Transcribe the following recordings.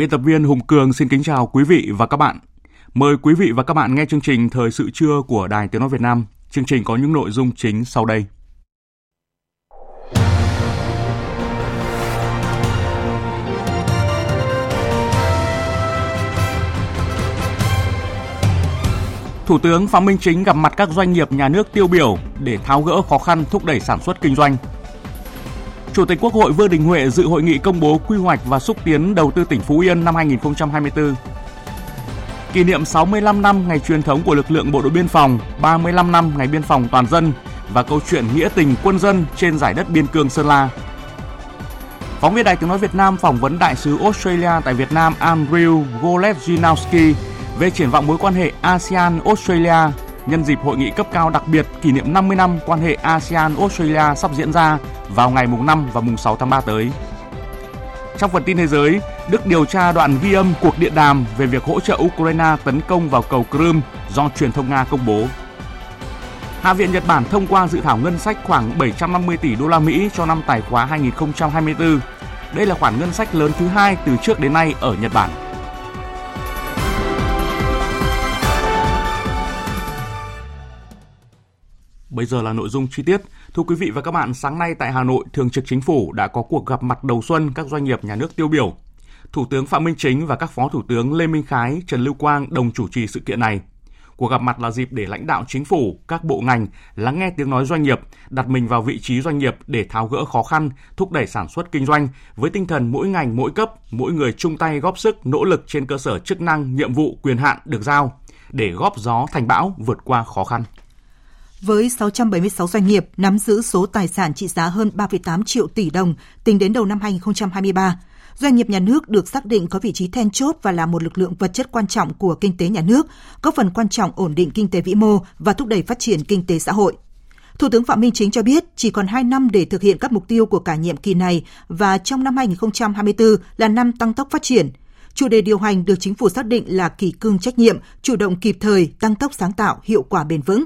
Biên tập viên Hùng Cường xin kính chào quý vị và các bạn. Mời quý vị và các bạn nghe chương trình Thời sự trưa của Đài Tiếng Nói Việt Nam. Chương trình có những nội dung chính sau đây. Thủ tướng Phạm Minh Chính gặp mặt các doanh nghiệp nhà nước tiêu biểu để tháo gỡ khó khăn thúc đẩy sản xuất kinh doanh, Chủ tịch Quốc hội Vương Đình Huệ dự hội nghị công bố quy hoạch và xúc tiến đầu tư tỉnh Phú Yên năm 2024. Kỷ niệm 65 năm ngày truyền thống của lực lượng bộ đội biên phòng, 35 năm ngày biên phòng toàn dân và câu chuyện nghĩa tình quân dân trên giải đất biên cương Sơn La. Phóng viên Đài Tiếng Nói Việt Nam phỏng vấn đại sứ Australia tại Việt Nam Andrew Golevzinowski về triển vọng mối quan hệ ASEAN-Australia nhân dịp hội nghị cấp cao đặc biệt kỷ niệm 50 năm quan hệ ASEAN-Australia sắp diễn ra vào ngày mùng 5 và mùng 6 tháng 3 tới. Trong phần tin thế giới, Đức điều tra đoạn ghi âm cuộc điện đàm về việc hỗ trợ Ukraine tấn công vào cầu Crimea do truyền thông Nga công bố. Hạ viện Nhật Bản thông qua dự thảo ngân sách khoảng 750 tỷ đô la Mỹ cho năm tài khóa 2024. Đây là khoản ngân sách lớn thứ hai từ trước đến nay ở Nhật Bản. Bây giờ là nội dung chi tiết. Thưa quý vị và các bạn, sáng nay tại Hà Nội, Thường trực Chính phủ đã có cuộc gặp mặt đầu xuân các doanh nghiệp nhà nước tiêu biểu. Thủ tướng Phạm Minh Chính và các Phó Thủ tướng Lê Minh Khái, Trần Lưu Quang đồng chủ trì sự kiện này. Cuộc gặp mặt là dịp để lãnh đạo chính phủ, các bộ ngành lắng nghe tiếng nói doanh nghiệp, đặt mình vào vị trí doanh nghiệp để tháo gỡ khó khăn, thúc đẩy sản xuất kinh doanh với tinh thần mỗi ngành mỗi cấp, mỗi người chung tay góp sức nỗ lực trên cơ sở chức năng, nhiệm vụ, quyền hạn được giao để góp gió thành bão vượt qua khó khăn với 676 doanh nghiệp nắm giữ số tài sản trị giá hơn 3,8 triệu tỷ đồng tính đến đầu năm 2023. Doanh nghiệp nhà nước được xác định có vị trí then chốt và là một lực lượng vật chất quan trọng của kinh tế nhà nước, góp phần quan trọng ổn định kinh tế vĩ mô và thúc đẩy phát triển kinh tế xã hội. Thủ tướng Phạm Minh Chính cho biết chỉ còn 2 năm để thực hiện các mục tiêu của cả nhiệm kỳ này và trong năm 2024 là năm tăng tốc phát triển. Chủ đề điều hành được chính phủ xác định là kỳ cương trách nhiệm, chủ động kịp thời, tăng tốc sáng tạo, hiệu quả bền vững.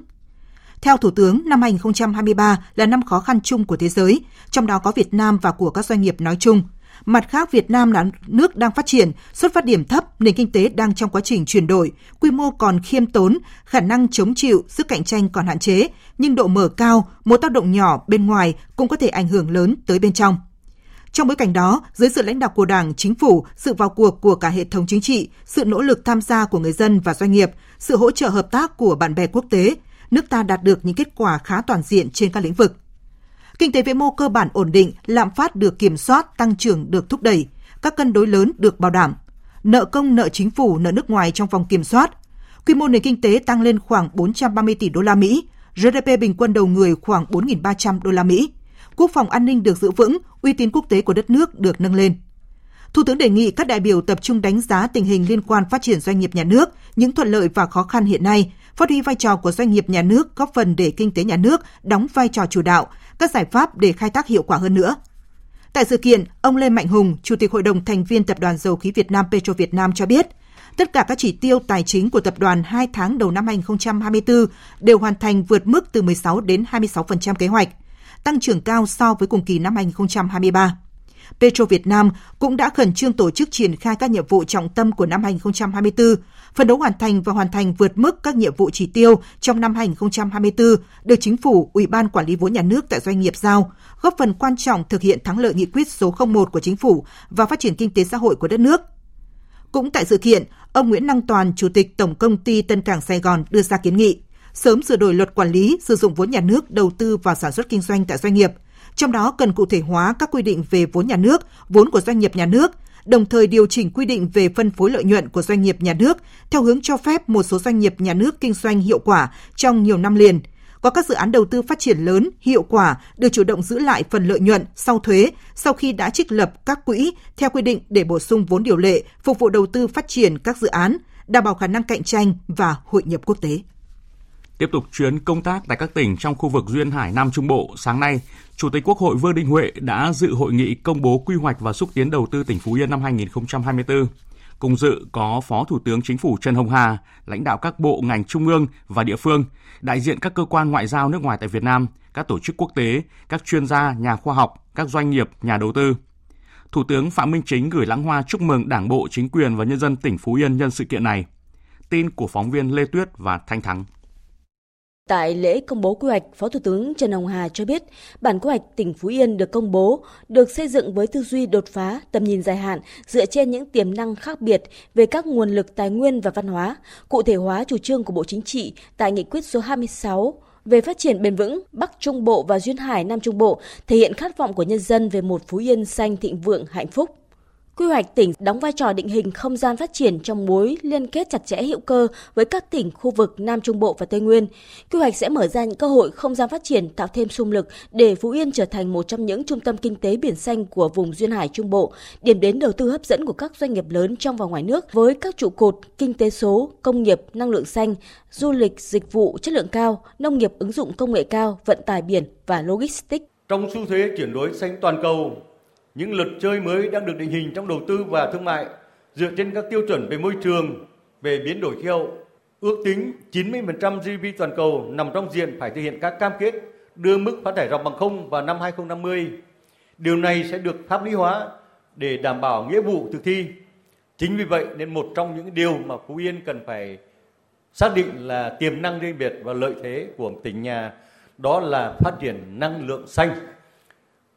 Theo Thủ tướng, năm 2023 là năm khó khăn chung của thế giới, trong đó có Việt Nam và của các doanh nghiệp nói chung. Mặt khác, Việt Nam là nước đang phát triển, xuất phát điểm thấp, nền kinh tế đang trong quá trình chuyển đổi, quy mô còn khiêm tốn, khả năng chống chịu, sức cạnh tranh còn hạn chế, nhưng độ mở cao, một tác động nhỏ bên ngoài cũng có thể ảnh hưởng lớn tới bên trong. Trong bối cảnh đó, dưới sự lãnh đạo của Đảng, Chính phủ, sự vào cuộc của cả hệ thống chính trị, sự nỗ lực tham gia của người dân và doanh nghiệp, sự hỗ trợ hợp tác của bạn bè quốc tế, nước ta đạt được những kết quả khá toàn diện trên các lĩnh vực. Kinh tế vĩ mô cơ bản ổn định, lạm phát được kiểm soát, tăng trưởng được thúc đẩy, các cân đối lớn được bảo đảm. Nợ công, nợ chính phủ, nợ nước ngoài trong vòng kiểm soát. Quy mô nền kinh tế tăng lên khoảng 430 tỷ đô la Mỹ, GDP bình quân đầu người khoảng 4.300 đô la Mỹ. Quốc phòng an ninh được giữ vững, uy tín quốc tế của đất nước được nâng lên. Thủ tướng đề nghị các đại biểu tập trung đánh giá tình hình liên quan phát triển doanh nghiệp nhà nước, những thuận lợi và khó khăn hiện nay, phát huy vai trò của doanh nghiệp nhà nước góp phần để kinh tế nhà nước đóng vai trò chủ đạo, các giải pháp để khai thác hiệu quả hơn nữa. Tại sự kiện, ông Lê Mạnh Hùng, Chủ tịch Hội đồng thành viên Tập đoàn Dầu khí Việt Nam Petro Việt Nam cho biết, tất cả các chỉ tiêu tài chính của tập đoàn 2 tháng đầu năm 2024 đều hoàn thành vượt mức từ 16 đến 26% kế hoạch, tăng trưởng cao so với cùng kỳ năm 2023. Petro Việt Nam cũng đã khẩn trương tổ chức triển khai các nhiệm vụ trọng tâm của năm 2024, phấn đấu hoàn thành và hoàn thành vượt mức các nhiệm vụ chỉ tiêu trong năm 2024 được Chính phủ, Ủy ban Quản lý vốn nhà nước tại doanh nghiệp giao, góp phần quan trọng thực hiện thắng lợi nghị quyết số 01 của Chính phủ và phát triển kinh tế xã hội của đất nước. Cũng tại sự kiện, ông Nguyễn Năng Toàn, Chủ tịch Tổng công ty Tân Cảng Sài Gòn đưa ra kiến nghị sớm sửa đổi luật quản lý sử dụng vốn nhà nước đầu tư vào sản xuất kinh doanh tại doanh nghiệp, trong đó cần cụ thể hóa các quy định về vốn nhà nước, vốn của doanh nghiệp nhà nước, đồng thời điều chỉnh quy định về phân phối lợi nhuận của doanh nghiệp nhà nước theo hướng cho phép một số doanh nghiệp nhà nước kinh doanh hiệu quả trong nhiều năm liền. Có các dự án đầu tư phát triển lớn, hiệu quả được chủ động giữ lại phần lợi nhuận sau thuế sau khi đã trích lập các quỹ theo quy định để bổ sung vốn điều lệ, phục vụ đầu tư phát triển các dự án, đảm bảo khả năng cạnh tranh và hội nhập quốc tế. Tiếp tục chuyến công tác tại các tỉnh trong khu vực Duyên Hải Nam Trung Bộ, sáng nay, Chủ tịch Quốc hội Vương Đình Huệ đã dự hội nghị công bố quy hoạch và xúc tiến đầu tư tỉnh Phú Yên năm 2024. Cùng dự có Phó Thủ tướng Chính phủ Trần Hồng Hà, lãnh đạo các bộ ngành trung ương và địa phương, đại diện các cơ quan ngoại giao nước ngoài tại Việt Nam, các tổ chức quốc tế, các chuyên gia, nhà khoa học, các doanh nghiệp, nhà đầu tư. Thủ tướng Phạm Minh Chính gửi lãng hoa chúc mừng Đảng bộ, chính quyền và nhân dân tỉnh Phú Yên nhân sự kiện này. Tin của phóng viên Lê Tuyết và Thanh Thắng. Tại lễ công bố quy hoạch, Phó Thủ tướng Trần Hồng Hà cho biết, bản quy hoạch tỉnh Phú Yên được công bố, được xây dựng với tư duy đột phá, tầm nhìn dài hạn, dựa trên những tiềm năng khác biệt về các nguồn lực tài nguyên và văn hóa, cụ thể hóa chủ trương của Bộ Chính trị tại nghị quyết số 26 về phát triển bền vững Bắc Trung Bộ và Duyên Hải Nam Trung Bộ, thể hiện khát vọng của nhân dân về một Phú Yên xanh thịnh vượng hạnh phúc. Quy hoạch tỉnh đóng vai trò định hình không gian phát triển trong mối liên kết chặt chẽ hữu cơ với các tỉnh khu vực Nam Trung Bộ và Tây Nguyên. Quy hoạch sẽ mở ra những cơ hội không gian phát triển tạo thêm xung lực để Phú Yên trở thành một trong những trung tâm kinh tế biển xanh của vùng duyên hải Trung Bộ, điểm đến đầu tư hấp dẫn của các doanh nghiệp lớn trong và ngoài nước với các trụ cột kinh tế số, công nghiệp, năng lượng xanh, du lịch, dịch vụ chất lượng cao, nông nghiệp ứng dụng công nghệ cao, vận tải biển và logistics. Trong xu thế chuyển đổi xanh toàn cầu, những luật chơi mới đang được định hình trong đầu tư và thương mại dựa trên các tiêu chuẩn về môi trường, về biến đổi khí hậu. Ước tính 90% GDP toàn cầu nằm trong diện phải thực hiện các cam kết đưa mức phát thải ròng bằng không vào năm 2050. Điều này sẽ được pháp lý hóa để đảm bảo nghĩa vụ thực thi. Chính vì vậy nên một trong những điều mà Phú Yên cần phải xác định là tiềm năng riêng biệt và lợi thế của tỉnh nhà đó là phát triển năng lượng xanh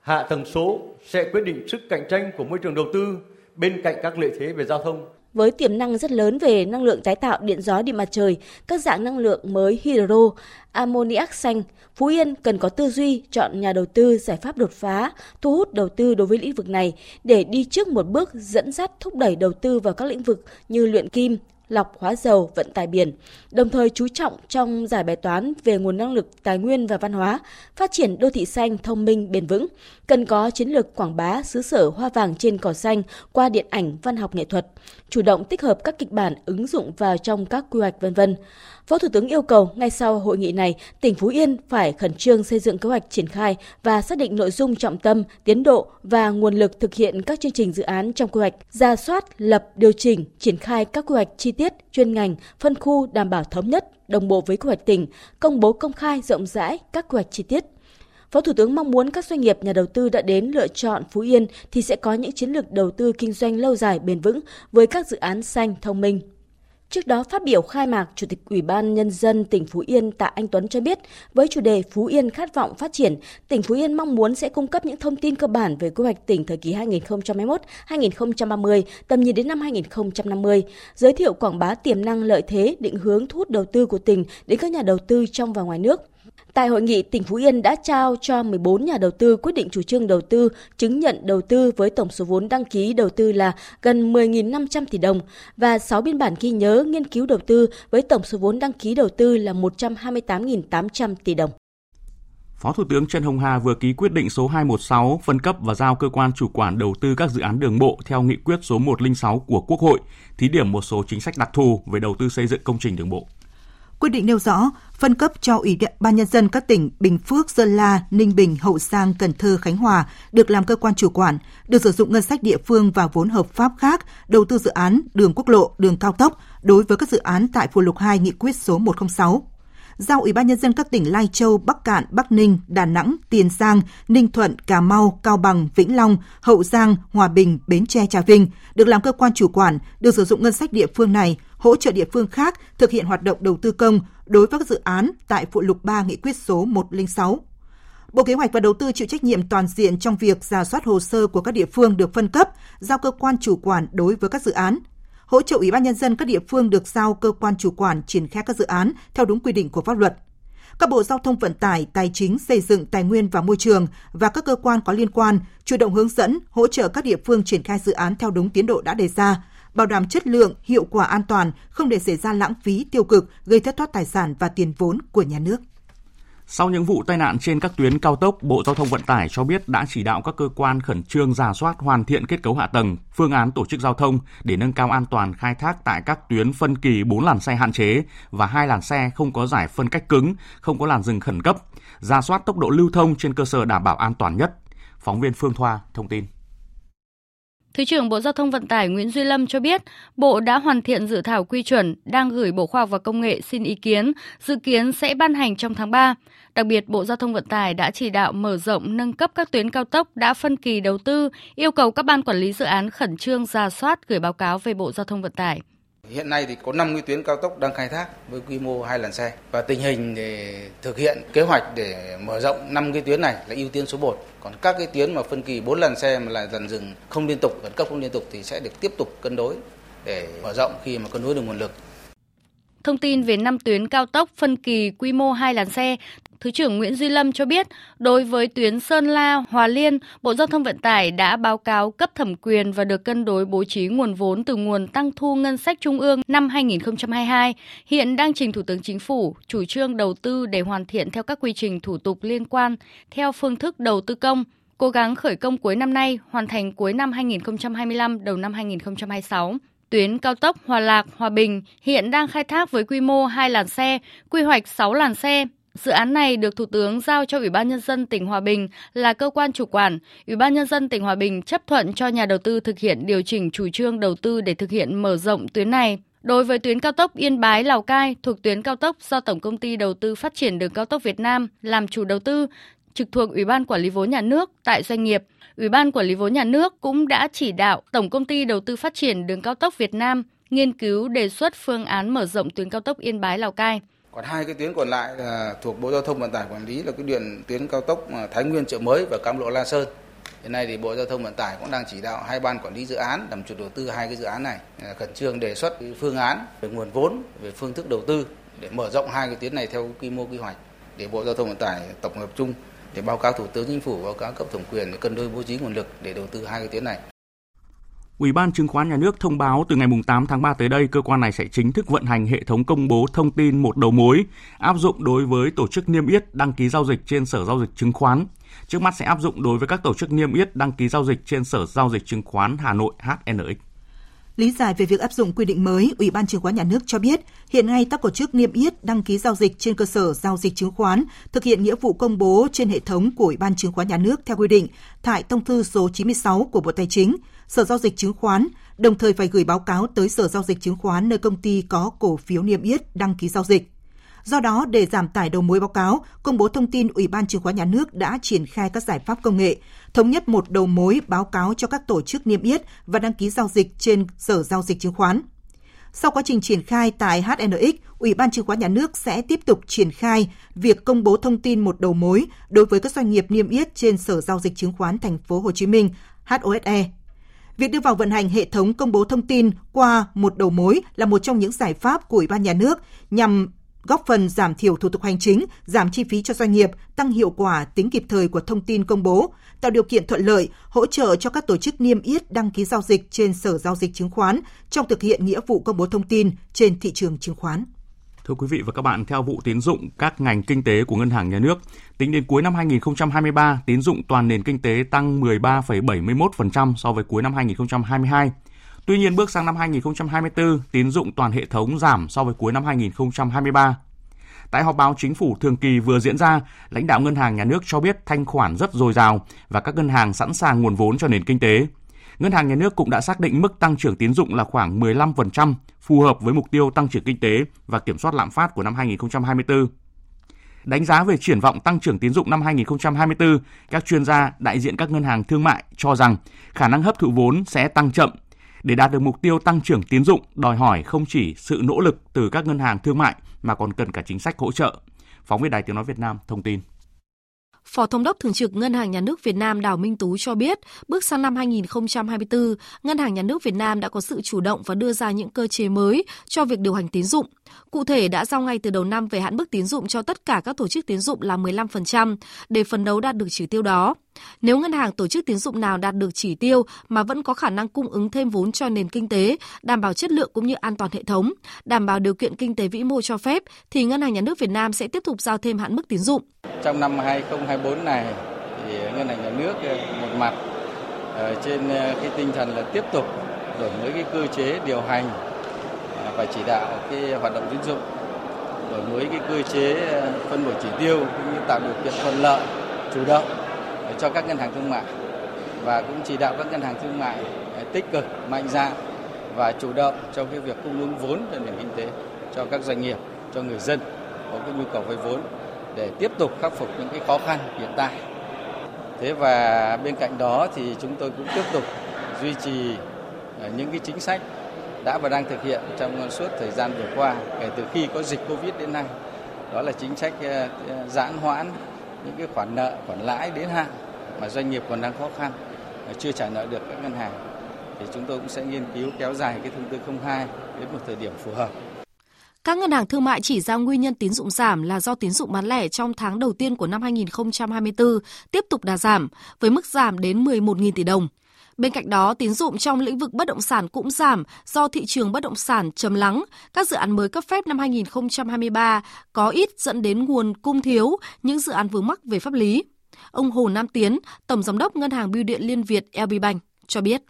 hạ tầng số sẽ quyết định sức cạnh tranh của môi trường đầu tư bên cạnh các lợi thế về giao thông. Với tiềm năng rất lớn về năng lượng tái tạo điện gió điện mặt trời, các dạng năng lượng mới hydro, ammoniac xanh, Phú Yên cần có tư duy chọn nhà đầu tư giải pháp đột phá, thu hút đầu tư đối với lĩnh vực này để đi trước một bước dẫn dắt thúc đẩy đầu tư vào các lĩnh vực như luyện kim, lọc hóa dầu, vận tải biển, đồng thời chú trọng trong giải bài toán về nguồn năng lực, tài nguyên và văn hóa, phát triển đô thị xanh thông minh bền vững, cần có chiến lược quảng bá xứ sở hoa vàng trên cỏ xanh qua điện ảnh, văn học nghệ thuật, chủ động tích hợp các kịch bản ứng dụng vào trong các quy hoạch vân vân. Phó Thủ tướng yêu cầu ngay sau hội nghị này, tỉnh Phú Yên phải khẩn trương xây dựng kế hoạch triển khai và xác định nội dung trọng tâm, tiến độ và nguồn lực thực hiện các chương trình dự án trong quy hoạch, ra soát, lập, điều chỉnh, triển khai các quy hoạch chi tiết, chuyên ngành, phân khu đảm bảo thống nhất, đồng bộ với quy hoạch tỉnh, công bố công khai rộng rãi các quy hoạch chi tiết. Phó Thủ tướng mong muốn các doanh nghiệp nhà đầu tư đã đến lựa chọn Phú Yên thì sẽ có những chiến lược đầu tư kinh doanh lâu dài bền vững với các dự án xanh thông minh. Trước đó phát biểu khai mạc, Chủ tịch Ủy ban Nhân dân tỉnh Phú Yên Tạ Anh Tuấn cho biết, với chủ đề Phú Yên khát vọng phát triển, tỉnh Phú Yên mong muốn sẽ cung cấp những thông tin cơ bản về quy hoạch tỉnh thời kỳ 2021-2030, tầm nhìn đến năm 2050, giới thiệu quảng bá tiềm năng lợi thế, định hướng thu hút đầu tư của tỉnh đến các nhà đầu tư trong và ngoài nước – Tại hội nghị, tỉnh Phú Yên đã trao cho 14 nhà đầu tư quyết định chủ trương đầu tư, chứng nhận đầu tư với tổng số vốn đăng ký đầu tư là gần 10.500 tỷ đồng và 6 biên bản ghi nhớ nghiên cứu đầu tư với tổng số vốn đăng ký đầu tư là 128.800 tỷ đồng. Phó Thủ tướng Trần Hồng Hà vừa ký quyết định số 216 phân cấp và giao cơ quan chủ quản đầu tư các dự án đường bộ theo nghị quyết số 106 của Quốc hội, thí điểm một số chính sách đặc thù về đầu tư xây dựng công trình đường bộ. Quyết định nêu rõ, phân cấp cho Ủy ban Nhân dân các tỉnh Bình Phước, Sơn La, Ninh Bình, Hậu Giang, Cần Thơ, Khánh Hòa được làm cơ quan chủ quản, được sử dụng ngân sách địa phương và vốn hợp pháp khác đầu tư dự án đường quốc lộ, đường cao tốc đối với các dự án tại phụ lục 2 nghị quyết số 106 giao Ủy ban nhân dân các tỉnh Lai Châu, Bắc Cạn, Bắc Ninh, Đà Nẵng, Tiền Giang, Ninh Thuận, Cà Mau, Cao Bằng, Vĩnh Long, Hậu Giang, Hòa Bình, Bến Tre, Trà Vinh được làm cơ quan chủ quản, được sử dụng ngân sách địa phương này hỗ trợ địa phương khác thực hiện hoạt động đầu tư công đối với các dự án tại phụ lục 3 nghị quyết số 106. Bộ Kế hoạch và Đầu tư chịu trách nhiệm toàn diện trong việc giả soát hồ sơ của các địa phương được phân cấp, giao cơ quan chủ quản đối với các dự án, hỗ trợ Ủy ban nhân dân các địa phương được giao cơ quan chủ quản triển khai các dự án theo đúng quy định của pháp luật. Các bộ giao thông vận tải, tài chính, xây dựng, tài nguyên và môi trường và các cơ quan có liên quan chủ động hướng dẫn, hỗ trợ các địa phương triển khai dự án theo đúng tiến độ đã đề ra, bảo đảm chất lượng, hiệu quả an toàn, không để xảy ra lãng phí tiêu cực, gây thất thoát tài sản và tiền vốn của nhà nước. Sau những vụ tai nạn trên các tuyến cao tốc, Bộ Giao thông Vận tải cho biết đã chỉ đạo các cơ quan khẩn trương giả soát hoàn thiện kết cấu hạ tầng, phương án tổ chức giao thông để nâng cao an toàn khai thác tại các tuyến phân kỳ 4 làn xe hạn chế và hai làn xe không có giải phân cách cứng, không có làn dừng khẩn cấp, giả soát tốc độ lưu thông trên cơ sở đảm bảo an toàn nhất. Phóng viên Phương Thoa thông tin. Thứ trưởng Bộ Giao thông Vận tải Nguyễn Duy Lâm cho biết, Bộ đã hoàn thiện dự thảo quy chuẩn, đang gửi Bộ Khoa học và Công nghệ xin ý kiến, dự kiến sẽ ban hành trong tháng 3. Đặc biệt, Bộ Giao thông Vận tải đã chỉ đạo mở rộng nâng cấp các tuyến cao tốc đã phân kỳ đầu tư, yêu cầu các ban quản lý dự án khẩn trương ra soát gửi báo cáo về Bộ Giao thông Vận tải. Hiện nay thì có 5 cái tuyến cao tốc đang khai thác với quy mô hai làn xe và tình hình để thực hiện kế hoạch để mở rộng 5 cái tuyến này là ưu tiên số 1. Còn các cái tuyến mà phân kỳ 4 làn xe mà lại dần dừng không liên tục, khẩn cấp không liên tục thì sẽ được tiếp tục cân đối để mở rộng khi mà cân đối được nguồn lực. Thông tin về 5 tuyến cao tốc phân kỳ quy mô 2 làn xe, Thứ trưởng Nguyễn Duy Lâm cho biết, đối với tuyến Sơn La, Hòa Liên, Bộ Giao thông Vận tải đã báo cáo cấp thẩm quyền và được cân đối bố trí nguồn vốn từ nguồn tăng thu ngân sách trung ương năm 2022, hiện đang trình Thủ tướng Chính phủ chủ trương đầu tư để hoàn thiện theo các quy trình thủ tục liên quan theo phương thức đầu tư công, cố gắng khởi công cuối năm nay, hoàn thành cuối năm 2025, đầu năm 2026. Tuyến cao tốc Hòa Lạc, Hòa Bình hiện đang khai thác với quy mô 2 làn xe, quy hoạch 6 làn xe, Dự án này được Thủ tướng giao cho Ủy ban Nhân dân tỉnh Hòa Bình là cơ quan chủ quản. Ủy ban Nhân dân tỉnh Hòa Bình chấp thuận cho nhà đầu tư thực hiện điều chỉnh chủ trương đầu tư để thực hiện mở rộng tuyến này. Đối với tuyến cao tốc Yên Bái Lào Cai thuộc tuyến cao tốc do Tổng công ty Đầu tư Phát triển Đường cao tốc Việt Nam làm chủ đầu tư, trực thuộc Ủy ban Quản lý vốn nhà nước tại doanh nghiệp, Ủy ban Quản lý vốn nhà nước cũng đã chỉ đạo Tổng công ty Đầu tư Phát triển Đường cao tốc Việt Nam nghiên cứu đề xuất phương án mở rộng tuyến cao tốc Yên Bái Lào Cai. Còn hai cái tuyến còn lại là thuộc Bộ Giao thông Vận tải quản lý là cái đoạn tuyến cao tốc à, Thái Nguyên chợ mới và Cam Lộ La Sơn. Hiện nay thì Bộ Giao thông Vận tải cũng đang chỉ đạo hai ban quản lý dự án làm chủ đầu tư hai cái dự án này à, khẩn trương đề xuất phương án về nguồn vốn, về phương thức đầu tư để mở rộng hai cái tuyến này theo quy mô quy hoạch để Bộ Giao thông Vận tải tổng hợp chung để báo cáo Thủ tướng Chính phủ báo cáo cấp thẩm quyền để cân đối bố trí nguồn lực để đầu tư hai cái tuyến này. Ủy ban Chứng khoán Nhà nước thông báo từ ngày 8 tháng 3 tới đây, cơ quan này sẽ chính thức vận hành hệ thống công bố thông tin một đầu mối, áp dụng đối với tổ chức niêm yết đăng ký giao dịch trên Sở Giao dịch Chứng khoán. Trước mắt sẽ áp dụng đối với các tổ chức niêm yết đăng ký giao dịch trên Sở Giao dịch Chứng khoán Hà Nội HNX. Lý giải về việc áp dụng quy định mới, Ủy ban Chứng khoán Nhà nước cho biết, hiện nay các tổ chức niêm yết đăng ký giao dịch trên cơ sở giao dịch chứng khoán thực hiện nghĩa vụ công bố trên hệ thống của Ủy ban Chứng khoán Nhà nước theo quy định tại thông tư số 96 của Bộ Tài chính, Sở giao dịch chứng khoán, đồng thời phải gửi báo cáo tới Sở giao dịch chứng khoán nơi công ty có cổ phiếu niêm yết đăng ký giao dịch. Do đó, để giảm tải đầu mối báo cáo, công bố thông tin Ủy ban Chứng khoán Nhà nước đã triển khai các giải pháp công nghệ, thống nhất một đầu mối báo cáo cho các tổ chức niêm yết và đăng ký giao dịch trên Sở Giao dịch Chứng khoán. Sau quá trình triển khai tại HNX, Ủy ban Chứng khoán Nhà nước sẽ tiếp tục triển khai việc công bố thông tin một đầu mối đối với các doanh nghiệp niêm yết trên Sở Giao dịch Chứng khoán Thành phố Hồ Chí Minh HOSE. Việc đưa vào vận hành hệ thống công bố thông tin qua một đầu mối là một trong những giải pháp của Ủy ban Nhà nước nhằm góp phần giảm thiểu thủ tục hành chính, giảm chi phí cho doanh nghiệp, tăng hiệu quả tính kịp thời của thông tin công bố, tạo điều kiện thuận lợi, hỗ trợ cho các tổ chức niêm yết đăng ký giao dịch trên Sở Giao dịch Chứng khoán trong thực hiện nghĩa vụ công bố thông tin trên thị trường chứng khoán. Thưa quý vị và các bạn, theo vụ tín dụng các ngành kinh tế của Ngân hàng Nhà nước, tính đến cuối năm 2023, tín dụng toàn nền kinh tế tăng 13,71% so với cuối năm 2022. Tuy nhiên, bước sang năm 2024, tín dụng toàn hệ thống giảm so với cuối năm 2023. Tại họp báo chính phủ thường kỳ vừa diễn ra, lãnh đạo ngân hàng nhà nước cho biết thanh khoản rất dồi dào và các ngân hàng sẵn sàng nguồn vốn cho nền kinh tế. Ngân hàng nhà nước cũng đã xác định mức tăng trưởng tín dụng là khoảng 15%, phù hợp với mục tiêu tăng trưởng kinh tế và kiểm soát lạm phát của năm 2024. Đánh giá về triển vọng tăng trưởng tín dụng năm 2024, các chuyên gia đại diện các ngân hàng thương mại cho rằng khả năng hấp thụ vốn sẽ tăng chậm để đạt được mục tiêu tăng trưởng tín dụng đòi hỏi không chỉ sự nỗ lực từ các ngân hàng thương mại mà còn cần cả chính sách hỗ trợ. Phóng viên Đài Tiếng Nói Việt Nam thông tin. Phó Thống đốc Thường trực Ngân hàng Nhà nước Việt Nam Đào Minh Tú cho biết, bước sang năm 2024, Ngân hàng Nhà nước Việt Nam đã có sự chủ động và đưa ra những cơ chế mới cho việc điều hành tín dụng. Cụ thể đã giao ngay từ đầu năm về hạn mức tín dụng cho tất cả các tổ chức tín dụng là 15% để phấn đấu đạt được chỉ tiêu đó. Nếu ngân hàng tổ chức tín dụng nào đạt được chỉ tiêu mà vẫn có khả năng cung ứng thêm vốn cho nền kinh tế, đảm bảo chất lượng cũng như an toàn hệ thống, đảm bảo điều kiện kinh tế vĩ mô cho phép thì Ngân hàng Nhà nước Việt Nam sẽ tiếp tục giao thêm hạn mức tín dụng. Trong năm 2024 này thì Ngân hàng Nhà nước ờ, một mặt ờ, trên ờ, cái tinh thần là tiếp tục đổi mới cái cơ chế điều hành và chỉ đạo cái hoạt động tín dụng đổi mới cái cơ chế phân bổ chỉ tiêu cũng như tạo điều kiện thuận lợi chủ động cho các ngân hàng thương mại và cũng chỉ đạo các ngân hàng thương mại ờ, tích cực mạnh dạn và chủ động trong cái việc cung ứng vốn cho nền kinh tế cho các doanh nghiệp cho người dân có cái nhu cầu vay vốn để tiếp tục khắc phục những cái khó khăn hiện tại. Thế và bên cạnh đó thì chúng tôi cũng tiếp tục duy trì ờ, những cái chính sách đã và đang thực hiện trong suốt thời gian vừa qua kể từ khi có dịch Covid đến nay. Đó là chính sách ờ, giãn hoãn những cái khoản nợ, khoản lãi đến hạn mà doanh nghiệp còn đang khó khăn à, chưa trả nợ được các ngân hàng thì chúng tôi cũng sẽ nghiên cứu kéo dài cái thông tư 02 đến một thời điểm phù hợp. Các ngân hàng thương mại chỉ ra nguyên nhân tín dụng giảm là do tín dụng bán lẻ trong tháng đầu tiên của năm 2024 tiếp tục đà giảm, với mức giảm đến 11.000 tỷ đồng. Bên cạnh đó, tín dụng trong lĩnh vực bất động sản cũng giảm do thị trường bất động sản trầm lắng. Các dự án mới cấp phép năm 2023 có ít dẫn đến nguồn cung thiếu, những dự án vướng mắc về pháp lý. Ông Hồ Nam Tiến, Tổng Giám đốc Ngân hàng Bưu điện Liên Việt LB Bank cho biết.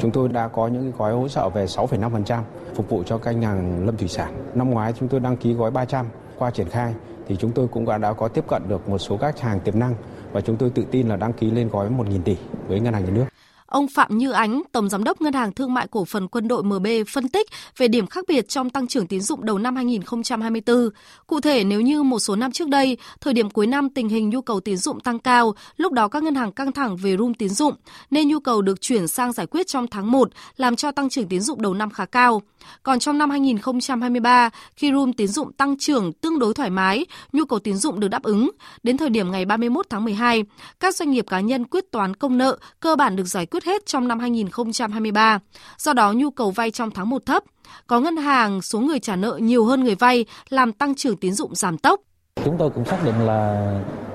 Chúng tôi đã có những gói hỗ trợ về 6,5% phục vụ cho các ngành lâm thủy sản. Năm ngoái chúng tôi đăng ký gói 300 qua triển khai thì chúng tôi cũng đã có tiếp cận được một số các hàng tiềm năng và chúng tôi tự tin là đăng ký lên gói 1.000 tỷ với ngân hàng nhà nước. Ông Phạm Như Ánh, Tổng Giám đốc Ngân hàng Thương mại Cổ phần Quân đội MB phân tích về điểm khác biệt trong tăng trưởng tín dụng đầu năm 2024. Cụ thể, nếu như một số năm trước đây, thời điểm cuối năm tình hình nhu cầu tín dụng tăng cao, lúc đó các ngân hàng căng thẳng về room tín dụng, nên nhu cầu được chuyển sang giải quyết trong tháng 1, làm cho tăng trưởng tín dụng đầu năm khá cao. Còn trong năm 2023, khi room tín dụng tăng trưởng tương đối thoải mái, nhu cầu tín dụng được đáp ứng. Đến thời điểm ngày 31 tháng 12, các doanh nghiệp cá nhân quyết toán công nợ cơ bản được giải quyết hết trong năm 2023. Do đó, nhu cầu vay trong tháng 1 thấp. Có ngân hàng, số người trả nợ nhiều hơn người vay, làm tăng trưởng tín dụng giảm tốc. Chúng tôi cũng xác định là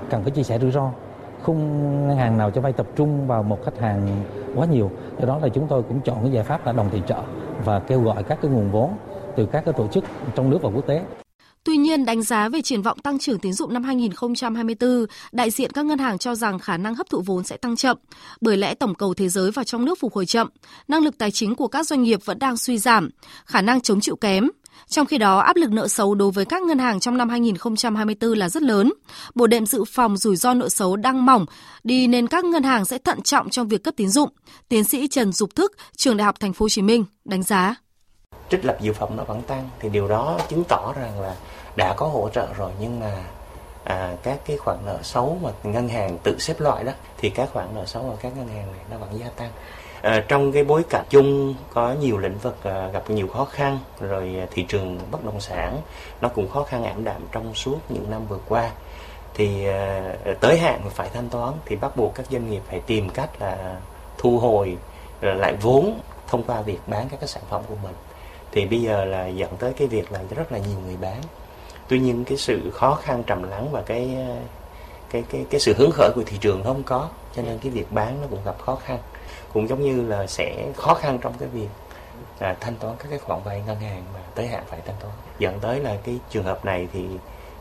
cần phải chia sẻ rủi ro không ngân hàng nào cho vay tập trung vào một khách hàng quá nhiều do đó là chúng tôi cũng chọn cái giải pháp là đồng tiền trợ và kêu gọi các cái nguồn vốn từ các cái tổ chức trong nước và quốc tế Tuy nhiên, đánh giá về triển vọng tăng trưởng tín dụng năm 2024, đại diện các ngân hàng cho rằng khả năng hấp thụ vốn sẽ tăng chậm, bởi lẽ tổng cầu thế giới và trong nước phục hồi chậm, năng lực tài chính của các doanh nghiệp vẫn đang suy giảm, khả năng chống chịu kém, trong khi đó, áp lực nợ xấu đối với các ngân hàng trong năm 2024 là rất lớn. Bộ đệm dự phòng rủi ro nợ xấu đang mỏng, đi nên các ngân hàng sẽ thận trọng trong việc cấp tín dụng. Tiến sĩ Trần Dục Thức, trường Đại học Thành phố Hồ Chí Minh đánh giá. Trích lập dự phòng nó vẫn tăng thì điều đó chứng tỏ rằng là đã có hỗ trợ rồi nhưng mà à, các cái khoản nợ xấu mà ngân hàng tự xếp loại đó thì các khoản nợ xấu ở các ngân hàng này nó vẫn gia tăng. À, trong cái bối cảnh chung có nhiều lĩnh vực à, gặp nhiều khó khăn rồi thị trường bất động sản nó cũng khó khăn ảm đạm trong suốt những năm vừa qua. Thì à, tới hạn phải thanh toán thì bắt buộc các doanh nghiệp phải tìm cách là thu hồi lại vốn thông qua việc bán các cái sản phẩm của mình. Thì bây giờ là dẫn tới cái việc là rất là nhiều người bán tuy nhiên cái sự khó khăn trầm lắng và cái ờ, cái cái cái sự hứng khởi của thị trường không có cho nên cái việc bán nó cũng gặp khó khăn. Cũng giống như là sẽ khó khăn trong cái việc à, thanh toán các cái khoản vay ngân hàng mà tới hạn phải thanh toán. Dẫn tới là cái trường hợp này thì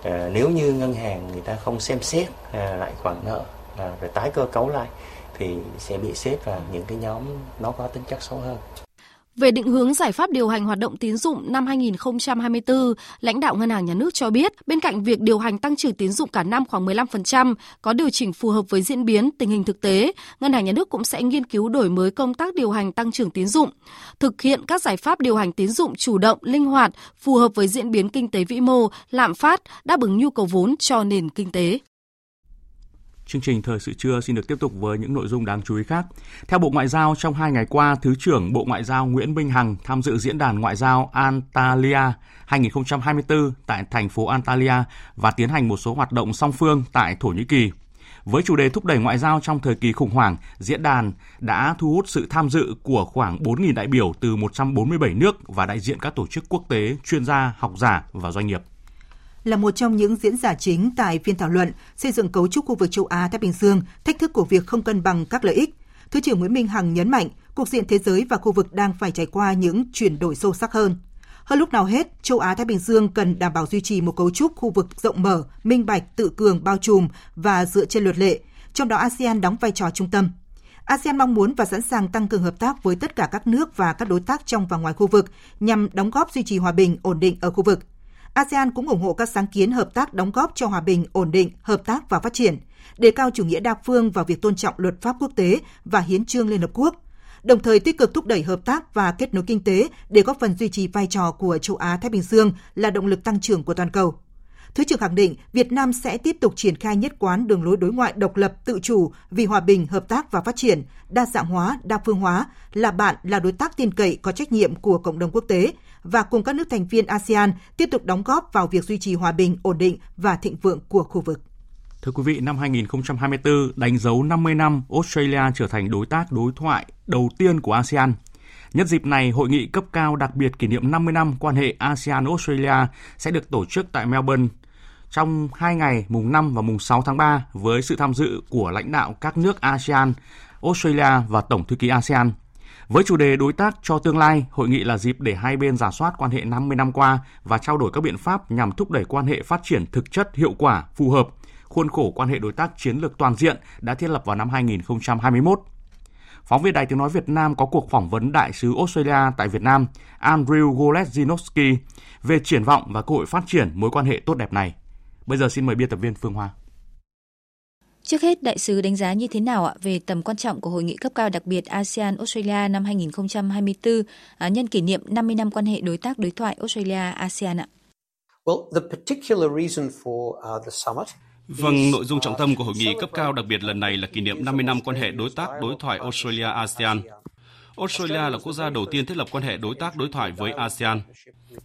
à, nếu như ngân hàng người ta không xem xét à, lại khoản nợ à, rồi tái cơ cấu lại thì sẽ bị xếp vào những cái nhóm nó có tính chất xấu hơn về định hướng giải pháp điều hành hoạt động tín dụng năm 2024, lãnh đạo Ngân hàng Nhà nước cho biết, bên cạnh việc điều hành tăng trưởng tín dụng cả năm khoảng 15%, có điều chỉnh phù hợp với diễn biến tình hình thực tế, Ngân hàng Nhà nước cũng sẽ nghiên cứu đổi mới công tác điều hành tăng trưởng tín dụng, thực hiện các giải pháp điều hành tín dụng chủ động, linh hoạt, phù hợp với diễn biến kinh tế vĩ mô, lạm phát, đáp ứng nhu cầu vốn cho nền kinh tế. Chương trình Thời sự trưa xin được tiếp tục với những nội dung đáng chú ý khác. Theo Bộ Ngoại giao, trong hai ngày qua, Thứ trưởng Bộ Ngoại giao Nguyễn Minh Hằng tham dự diễn đàn ngoại giao Antalya 2024 tại thành phố Antalya và tiến hành một số hoạt động song phương tại Thổ Nhĩ Kỳ. Với chủ đề thúc đẩy ngoại giao trong thời kỳ khủng hoảng, diễn đàn đã thu hút sự tham dự của khoảng 4.000 đại biểu từ 147 nước và đại diện các tổ chức quốc tế, chuyên gia, học giả và doanh nghiệp là một trong những diễn giả chính tại phiên thảo luận xây dựng cấu trúc khu vực châu Á Thái Bình Dương, thách thức của việc không cân bằng các lợi ích. Thứ trưởng Nguyễn Minh Hằng nhấn mạnh, cục diện thế giới và khu vực đang phải trải qua những chuyển đổi sâu sắc hơn. Hơn lúc nào hết, châu Á Thái Bình Dương cần đảm bảo duy trì một cấu trúc khu vực rộng mở, minh bạch, tự cường, bao trùm và dựa trên luật lệ, trong đó ASEAN đóng vai trò trung tâm. ASEAN mong muốn và sẵn sàng tăng cường hợp tác với tất cả các nước và các đối tác trong và ngoài khu vực nhằm đóng góp duy trì hòa bình, ổn định ở khu vực. ASEAN cũng ủng hộ các sáng kiến hợp tác đóng góp cho hòa bình, ổn định, hợp tác và phát triển, đề cao chủ nghĩa đa phương và việc tôn trọng luật pháp quốc tế và hiến trương Liên Hợp Quốc, đồng thời tích cực thúc đẩy hợp tác và kết nối kinh tế để góp phần duy trì vai trò của châu Á Thái Bình Dương là động lực tăng trưởng của toàn cầu. Thứ trưởng khẳng định Việt Nam sẽ tiếp tục triển khai nhất quán đường lối đối ngoại độc lập, tự chủ vì hòa bình, hợp tác và phát triển, đa dạng hóa, đa phương hóa, là bạn, là đối tác tin cậy có trách nhiệm của cộng đồng quốc tế và cùng các nước thành viên ASEAN tiếp tục đóng góp vào việc duy trì hòa bình, ổn định và thịnh vượng của khu vực. Thưa quý vị, năm 2024 đánh dấu 50 năm Australia trở thành đối tác đối thoại đầu tiên của ASEAN. Nhân dịp này, hội nghị cấp cao đặc biệt kỷ niệm 50 năm quan hệ ASEAN-Australia sẽ được tổ chức tại Melbourne trong hai ngày mùng 5 và mùng 6 tháng 3 với sự tham dự của lãnh đạo các nước ASEAN, Australia và Tổng thư ký ASEAN. Với chủ đề đối tác cho tương lai, hội nghị là dịp để hai bên giả soát quan hệ 50 năm qua và trao đổi các biện pháp nhằm thúc đẩy quan hệ phát triển thực chất hiệu quả, phù hợp, khuôn khổ quan hệ đối tác chiến lược toàn diện đã thiết lập vào năm 2021. Phóng viên Đài Tiếng Nói Việt Nam có cuộc phỏng vấn đại sứ Australia tại Việt Nam Andrew Goleszinowski về triển vọng và cơ hội phát triển mối quan hệ tốt đẹp này. Bây giờ xin mời biên tập viên Phương Hoa. Trước hết, đại sứ đánh giá như thế nào ạ về tầm quan trọng của hội nghị cấp cao đặc biệt ASEAN Australia năm 2024 à, nhân kỷ niệm 50 năm quan hệ đối tác đối thoại Australia ASEAN ạ? Well, the particular reason for uh, the summit Vâng, nội dung trọng tâm của hội nghị cấp cao đặc biệt lần này là kỷ niệm 50 năm quan hệ đối tác đối thoại Australia-ASEAN. Australia là quốc gia đầu tiên thiết lập quan hệ đối tác đối thoại với ASEAN.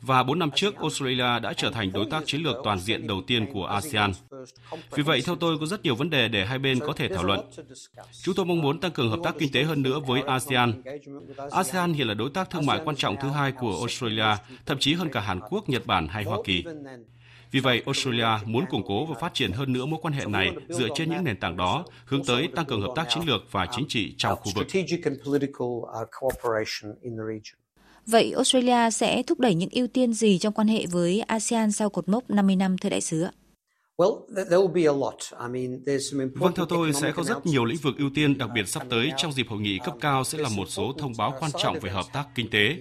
Và 4 năm trước, Australia đã trở thành đối tác chiến lược toàn diện đầu tiên của ASEAN. Vì vậy, theo tôi, có rất nhiều vấn đề để hai bên có thể thảo luận. Chúng tôi mong muốn tăng cường hợp tác kinh tế hơn nữa với ASEAN. ASEAN hiện là đối tác thương mại quan trọng thứ hai của Australia, thậm chí hơn cả Hàn Quốc, Nhật Bản hay Hoa Kỳ. Vì vậy, Australia muốn củng cố và phát triển hơn nữa mối quan hệ này dựa trên những nền tảng đó, hướng tới tăng cường hợp tác chiến lược và chính trị trong khu vực. Vậy Australia sẽ thúc đẩy những ưu tiên gì trong quan hệ với ASEAN sau cột mốc 50 năm thưa đại sứ ạ? Vâng, theo tôi sẽ có rất nhiều lĩnh vực ưu tiên, đặc biệt sắp tới trong dịp hội nghị cấp cao sẽ là một số thông báo quan trọng về hợp tác kinh tế.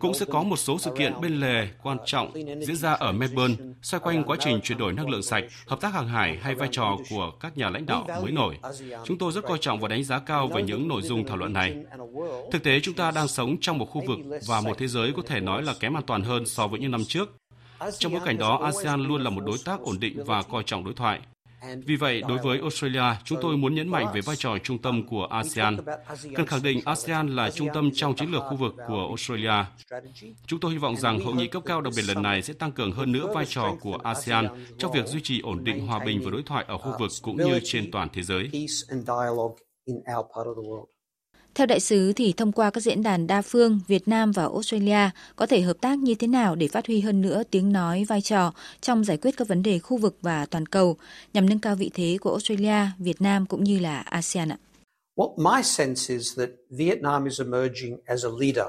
Cũng sẽ có một số sự kiện bên lề quan trọng diễn ra ở Melbourne xoay quanh quá trình chuyển đổi năng lượng sạch, hợp tác hàng hải hay vai trò của các nhà lãnh đạo mới nổi. Chúng tôi rất coi trọng và đánh giá cao về những nội dung thảo luận này. Thực tế, chúng ta đang sống trong một khu vực và một thế giới có thể nói là kém an toàn hơn so với những năm trước trong bối cảnh đó, ASEAN luôn là một đối tác ổn định và coi trọng đối thoại. Vì vậy, đối với Australia, chúng tôi muốn nhấn mạnh về vai trò trung tâm của ASEAN. Cần khẳng định ASEAN là trung tâm trong chiến lược khu vực của Australia. Chúng tôi hy vọng rằng hội nghị cấp cao đặc biệt lần này sẽ tăng cường hơn nữa vai trò của ASEAN trong việc duy trì ổn định hòa bình và đối thoại ở khu vực cũng như trên toàn thế giới. Theo đại sứ thì thông qua các diễn đàn đa phương, Việt Nam và Australia có thể hợp tác như thế nào để phát huy hơn nữa tiếng nói vai trò trong giải quyết các vấn đề khu vực và toàn cầu nhằm nâng cao vị thế của Australia, Việt Nam cũng như là ASEAN ạ? Well, my sense is that Vietnam is emerging as a leader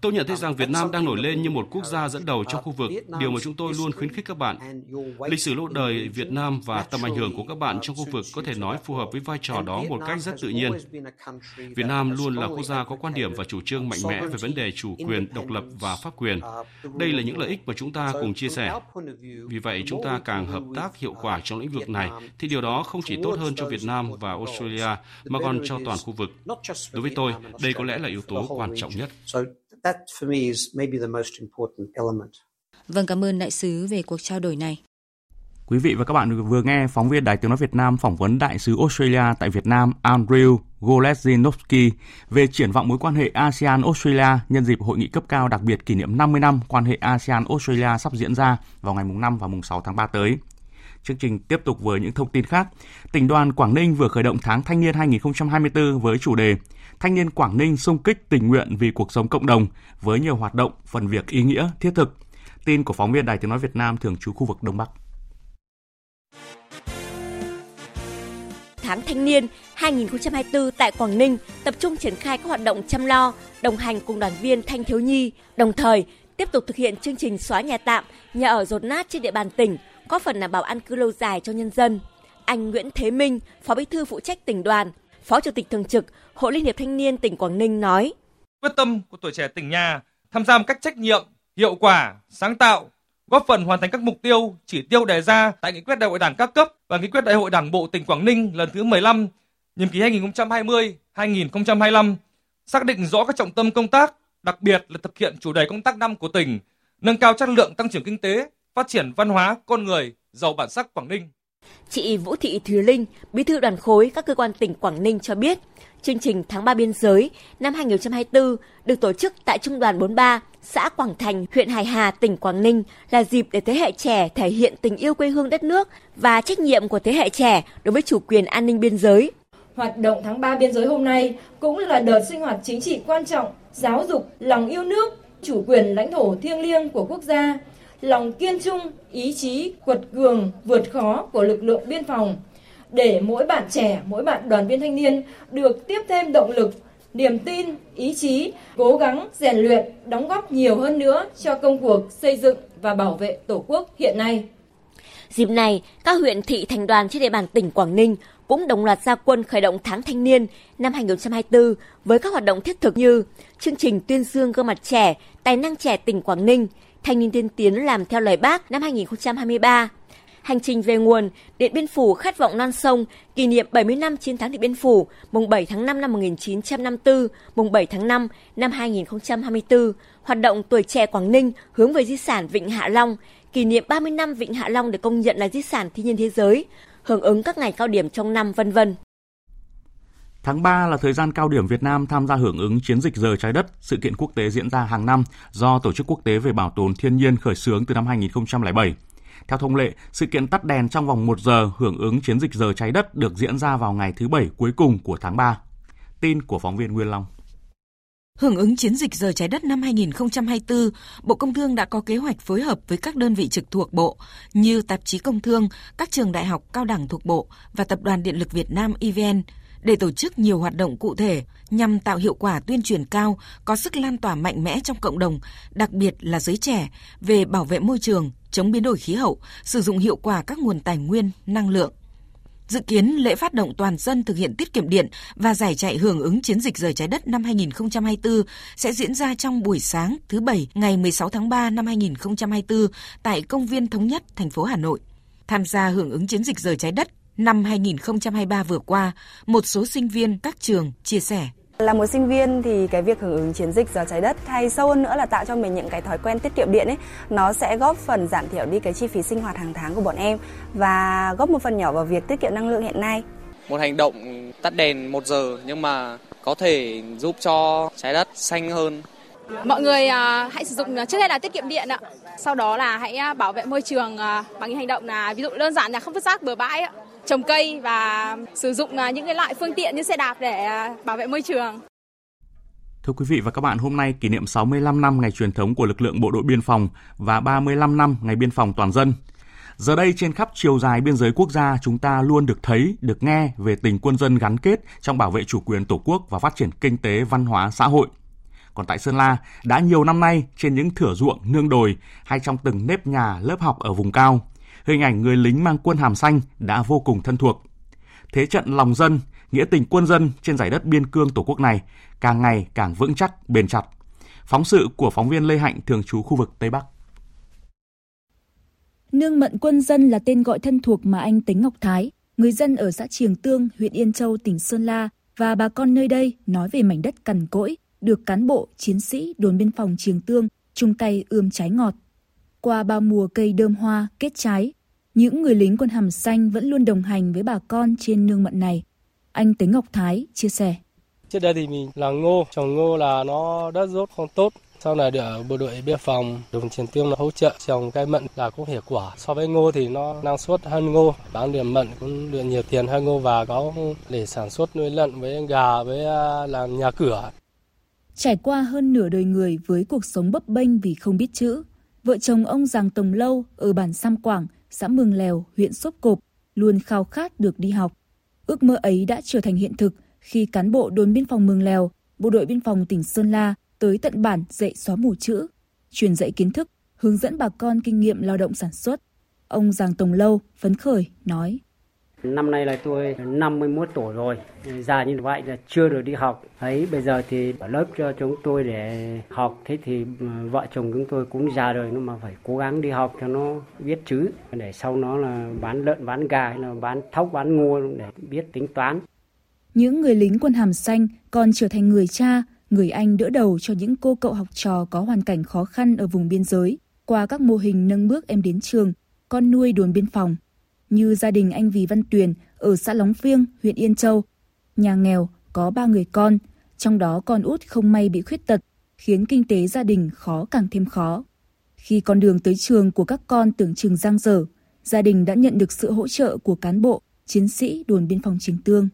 Tôi nhận thấy rằng Việt Nam đang nổi lên như một quốc gia dẫn đầu trong khu vực, điều mà chúng tôi luôn khuyến khích các bạn. Lịch sử lâu đời Việt Nam và tầm ảnh hưởng của các bạn trong khu vực có thể nói phù hợp với vai trò đó một cách rất tự nhiên. Việt Nam luôn là quốc gia có quan điểm và chủ trương mạnh mẽ về vấn đề chủ quyền, độc lập và pháp quyền. Đây là những lợi ích mà chúng ta cùng chia sẻ. Vì vậy, chúng ta càng hợp tác hiệu quả trong lĩnh vực này, thì điều đó không chỉ tốt hơn cho Việt Nam và Australia, mà còn cho toàn khu vực. Đối với tôi, đây có lẽ là yếu tố quan trọng nhất. So that for me is maybe the most important element. Vâng, cảm ơn đại sứ về cuộc trao đổi này. Quý vị và các bạn vừa nghe phóng viên Đài Tiếng Nói Việt Nam phỏng vấn đại sứ Australia tại Việt Nam Andrew Goleszynowski về triển vọng mối quan hệ ASEAN-Australia nhân dịp hội nghị cấp cao đặc biệt kỷ niệm 50 năm quan hệ ASEAN-Australia sắp diễn ra vào ngày mùng 5 và mùng 6 tháng 3 tới. Chương trình tiếp tục với những thông tin khác. Tỉnh đoàn Quảng Ninh vừa khởi động tháng thanh niên 2024 với chủ đề Thanh niên Quảng Ninh sung kích tình nguyện vì cuộc sống cộng đồng với nhiều hoạt động, phần việc ý nghĩa, thiết thực. Tin của phóng viên Đài Tiếng Nói Việt Nam thường trú khu vực Đông Bắc. Tháng Thanh niên 2024 tại Quảng Ninh tập trung triển khai các hoạt động chăm lo, đồng hành cùng đoàn viên thanh thiếu nhi, đồng thời tiếp tục thực hiện chương trình xóa nhà tạm, nhà ở rột nát trên địa bàn tỉnh, góp phần đảm bảo an cư lâu dài cho nhân dân. Anh Nguyễn Thế Minh, Phó Bí thư phụ trách tỉnh đoàn, Phó Chủ tịch thường trực Hội Liên hiệp Thanh niên tỉnh Quảng Ninh nói: Quyết tâm của tuổi trẻ tỉnh nhà tham gia một cách trách nhiệm, hiệu quả, sáng tạo, góp phần hoàn thành các mục tiêu, chỉ tiêu đề ra tại nghị quyết đại hội đảng các cấp và nghị quyết đại hội đảng bộ tỉnh Quảng Ninh lần thứ 15, nhiệm kỳ 2020-2025, xác định rõ các trọng tâm công tác, đặc biệt là thực hiện chủ đề công tác năm của tỉnh, nâng cao chất lượng tăng trưởng kinh tế, phát triển văn hóa, con người, giàu bản sắc Quảng Ninh. Chị Vũ Thị Thúy Linh, bí thư đoàn khối các cơ quan tỉnh Quảng Ninh cho biết, chương trình tháng 3 biên giới năm 2024 được tổ chức tại Trung đoàn 43, xã Quảng Thành, huyện Hải Hà, tỉnh Quảng Ninh là dịp để thế hệ trẻ thể hiện tình yêu quê hương đất nước và trách nhiệm của thế hệ trẻ đối với chủ quyền an ninh biên giới. Hoạt động tháng 3 biên giới hôm nay cũng là đợt sinh hoạt chính trị quan trọng, giáo dục lòng yêu nước, chủ quyền lãnh thổ thiêng liêng của quốc gia, lòng kiên trung, ý chí quật cường, vượt khó của lực lượng biên phòng để mỗi bạn trẻ, mỗi bạn đoàn viên thanh niên được tiếp thêm động lực, niềm tin, ý chí, cố gắng rèn luyện, đóng góp nhiều hơn nữa cho công cuộc xây dựng và bảo vệ Tổ quốc hiện nay. Dịp này, các huyện thị thành đoàn trên địa bàn tỉnh Quảng Ninh cũng đồng loạt gia quân khởi động tháng thanh niên năm 2024 với các hoạt động thiết thực như chương trình tuyên dương gương mặt trẻ, tài năng trẻ tỉnh Quảng Ninh, thanh niên tiên tiến làm theo lời bác năm 2023, hành trình về nguồn Điện Biên Phủ khát vọng non sông, kỷ niệm 70 năm chiến thắng Điện Biên Phủ, mùng 7 tháng 5 năm 1954, mùng 7 tháng 5 năm 2024, hoạt động tuổi trẻ Quảng Ninh hướng về di sản Vịnh Hạ Long, kỷ niệm 30 năm Vịnh Hạ Long được công nhận là di sản thiên nhiên thế giới, hưởng ứng các ngày cao điểm trong năm vân vân. Tháng 3 là thời gian cao điểm Việt Nam tham gia hưởng ứng chiến dịch giờ trái đất, sự kiện quốc tế diễn ra hàng năm do Tổ chức Quốc tế về Bảo tồn Thiên nhiên khởi xướng từ năm 2007. Theo thông lệ, sự kiện tắt đèn trong vòng 1 giờ hưởng ứng chiến dịch giờ trái đất được diễn ra vào ngày thứ Bảy cuối cùng của tháng 3. Tin của phóng viên Nguyên Long. Hưởng ứng chiến dịch giờ trái đất năm 2024, Bộ Công Thương đã có kế hoạch phối hợp với các đơn vị trực thuộc Bộ như Tạp chí Công Thương, các trường đại học cao đẳng thuộc Bộ và Tập đoàn Điện lực Việt Nam EVN để tổ chức nhiều hoạt động cụ thể nhằm tạo hiệu quả tuyên truyền cao, có sức lan tỏa mạnh mẽ trong cộng đồng, đặc biệt là giới trẻ về bảo vệ môi trường, chống biến đổi khí hậu, sử dụng hiệu quả các nguồn tài nguyên, năng lượng. Dự kiến lễ phát động toàn dân thực hiện tiết kiệm điện và giải chạy hưởng ứng chiến dịch rời trái đất năm 2024 sẽ diễn ra trong buổi sáng thứ Bảy ngày 16 tháng 3 năm 2024 tại Công viên Thống nhất, thành phố Hà Nội. Tham gia hưởng ứng chiến dịch rời trái đất năm 2023 vừa qua, một số sinh viên các trường chia sẻ. Là một sinh viên thì cái việc hưởng ứng chiến dịch giờ trái đất hay sâu hơn nữa là tạo cho mình những cái thói quen tiết kiệm điện ấy, nó sẽ góp phần giảm thiểu đi cái chi phí sinh hoạt hàng tháng của bọn em và góp một phần nhỏ vào việc tiết kiệm năng lượng hiện nay. Một hành động tắt đèn một giờ nhưng mà có thể giúp cho trái đất xanh hơn. Mọi người à, hãy sử dụng trước hết là tiết kiệm điện ạ. Sau đó là hãy à, bảo vệ môi trường à, bằng hành động là ví dụ đơn giản là không vứt rác bừa bãi ạ trồng cây và sử dụng à, những cái loại phương tiện như xe đạp để à, bảo vệ môi trường. Thưa quý vị và các bạn, hôm nay kỷ niệm 65 năm ngày truyền thống của lực lượng bộ đội biên phòng và 35 năm ngày biên phòng toàn dân. Giờ đây trên khắp chiều dài biên giới quốc gia, chúng ta luôn được thấy, được nghe về tình quân dân gắn kết trong bảo vệ chủ quyền Tổ quốc và phát triển kinh tế, văn hóa, xã hội. Còn tại Sơn La, đã nhiều năm nay trên những thửa ruộng, nương đồi hay trong từng nếp nhà, lớp học ở vùng cao, hình ảnh người lính mang quân hàm xanh đã vô cùng thân thuộc. Thế trận lòng dân, nghĩa tình quân dân trên giải đất biên cương Tổ quốc này càng ngày càng vững chắc, bền chặt. Phóng sự của phóng viên Lê Hạnh thường trú khu vực Tây Bắc. Nương mận quân dân là tên gọi thân thuộc mà anh Tính Ngọc Thái, người dân ở xã Triềng Tương, huyện Yên Châu, tỉnh Sơn La và bà con nơi đây nói về mảnh đất cằn cỗi, được cán bộ, chiến sĩ đồn biên phòng Triềng Tương chung tay ươm trái ngọt. Qua bao mùa cây đơm hoa, kết trái, những người lính quân hàm xanh vẫn luôn đồng hành với bà con trên nương mận này. Anh Tính Ngọc Thái chia sẻ. Trước đây thì mình là ngô, trồng ngô là nó đất rốt không tốt. Sau này được bộ đội biên phòng dùng chiến tương hỗ trợ trồng cây mận là cũng hiệu quả. So với ngô thì nó năng suất hơn ngô, bán điểm mận cũng được nhiều tiền hơn ngô và có để sản xuất nuôi lợn với gà với à, làm nhà cửa. Trải qua hơn nửa đời người với cuộc sống bấp bênh vì không biết chữ, vợ chồng ông Giàng Tồng Lâu ở bản Sam Quảng, xã Mường Lèo, huyện Sốp Cộp luôn khao khát được đi học. Ước mơ ấy đã trở thành hiện thực khi cán bộ đồn biên phòng Mường Lèo, bộ đội biên phòng tỉnh Sơn La tới tận bản dạy xóa mù chữ, truyền dạy kiến thức, hướng dẫn bà con kinh nghiệm lao động sản xuất. Ông Giàng Tồng Lâu phấn khởi nói: Năm nay là tôi 51 tuổi rồi, già như vậy là chưa được đi học. Ấy bây giờ thì ở lớp cho chúng tôi để học, thế thì ừ, vợ chồng chúng tôi cũng già rồi nhưng mà phải cố gắng đi học cho nó biết chữ. Để sau nó là bán lợn, bán gà hay là bán thóc, bán ngô để biết tính toán. Những người lính quân hàm xanh còn trở thành người cha, người anh đỡ đầu cho những cô cậu học trò có hoàn cảnh khó khăn ở vùng biên giới. Qua các mô hình nâng bước em đến trường, con nuôi đồn biên phòng như gia đình anh Vì Văn Tuyền ở xã Lóng Phiêng, huyện Yên Châu. Nhà nghèo, có ba người con, trong đó con út không may bị khuyết tật, khiến kinh tế gia đình khó càng thêm khó. Khi con đường tới trường của các con tưởng chừng giang dở, gia đình đã nhận được sự hỗ trợ của cán bộ, chiến sĩ đồn biên phòng Trình Tương.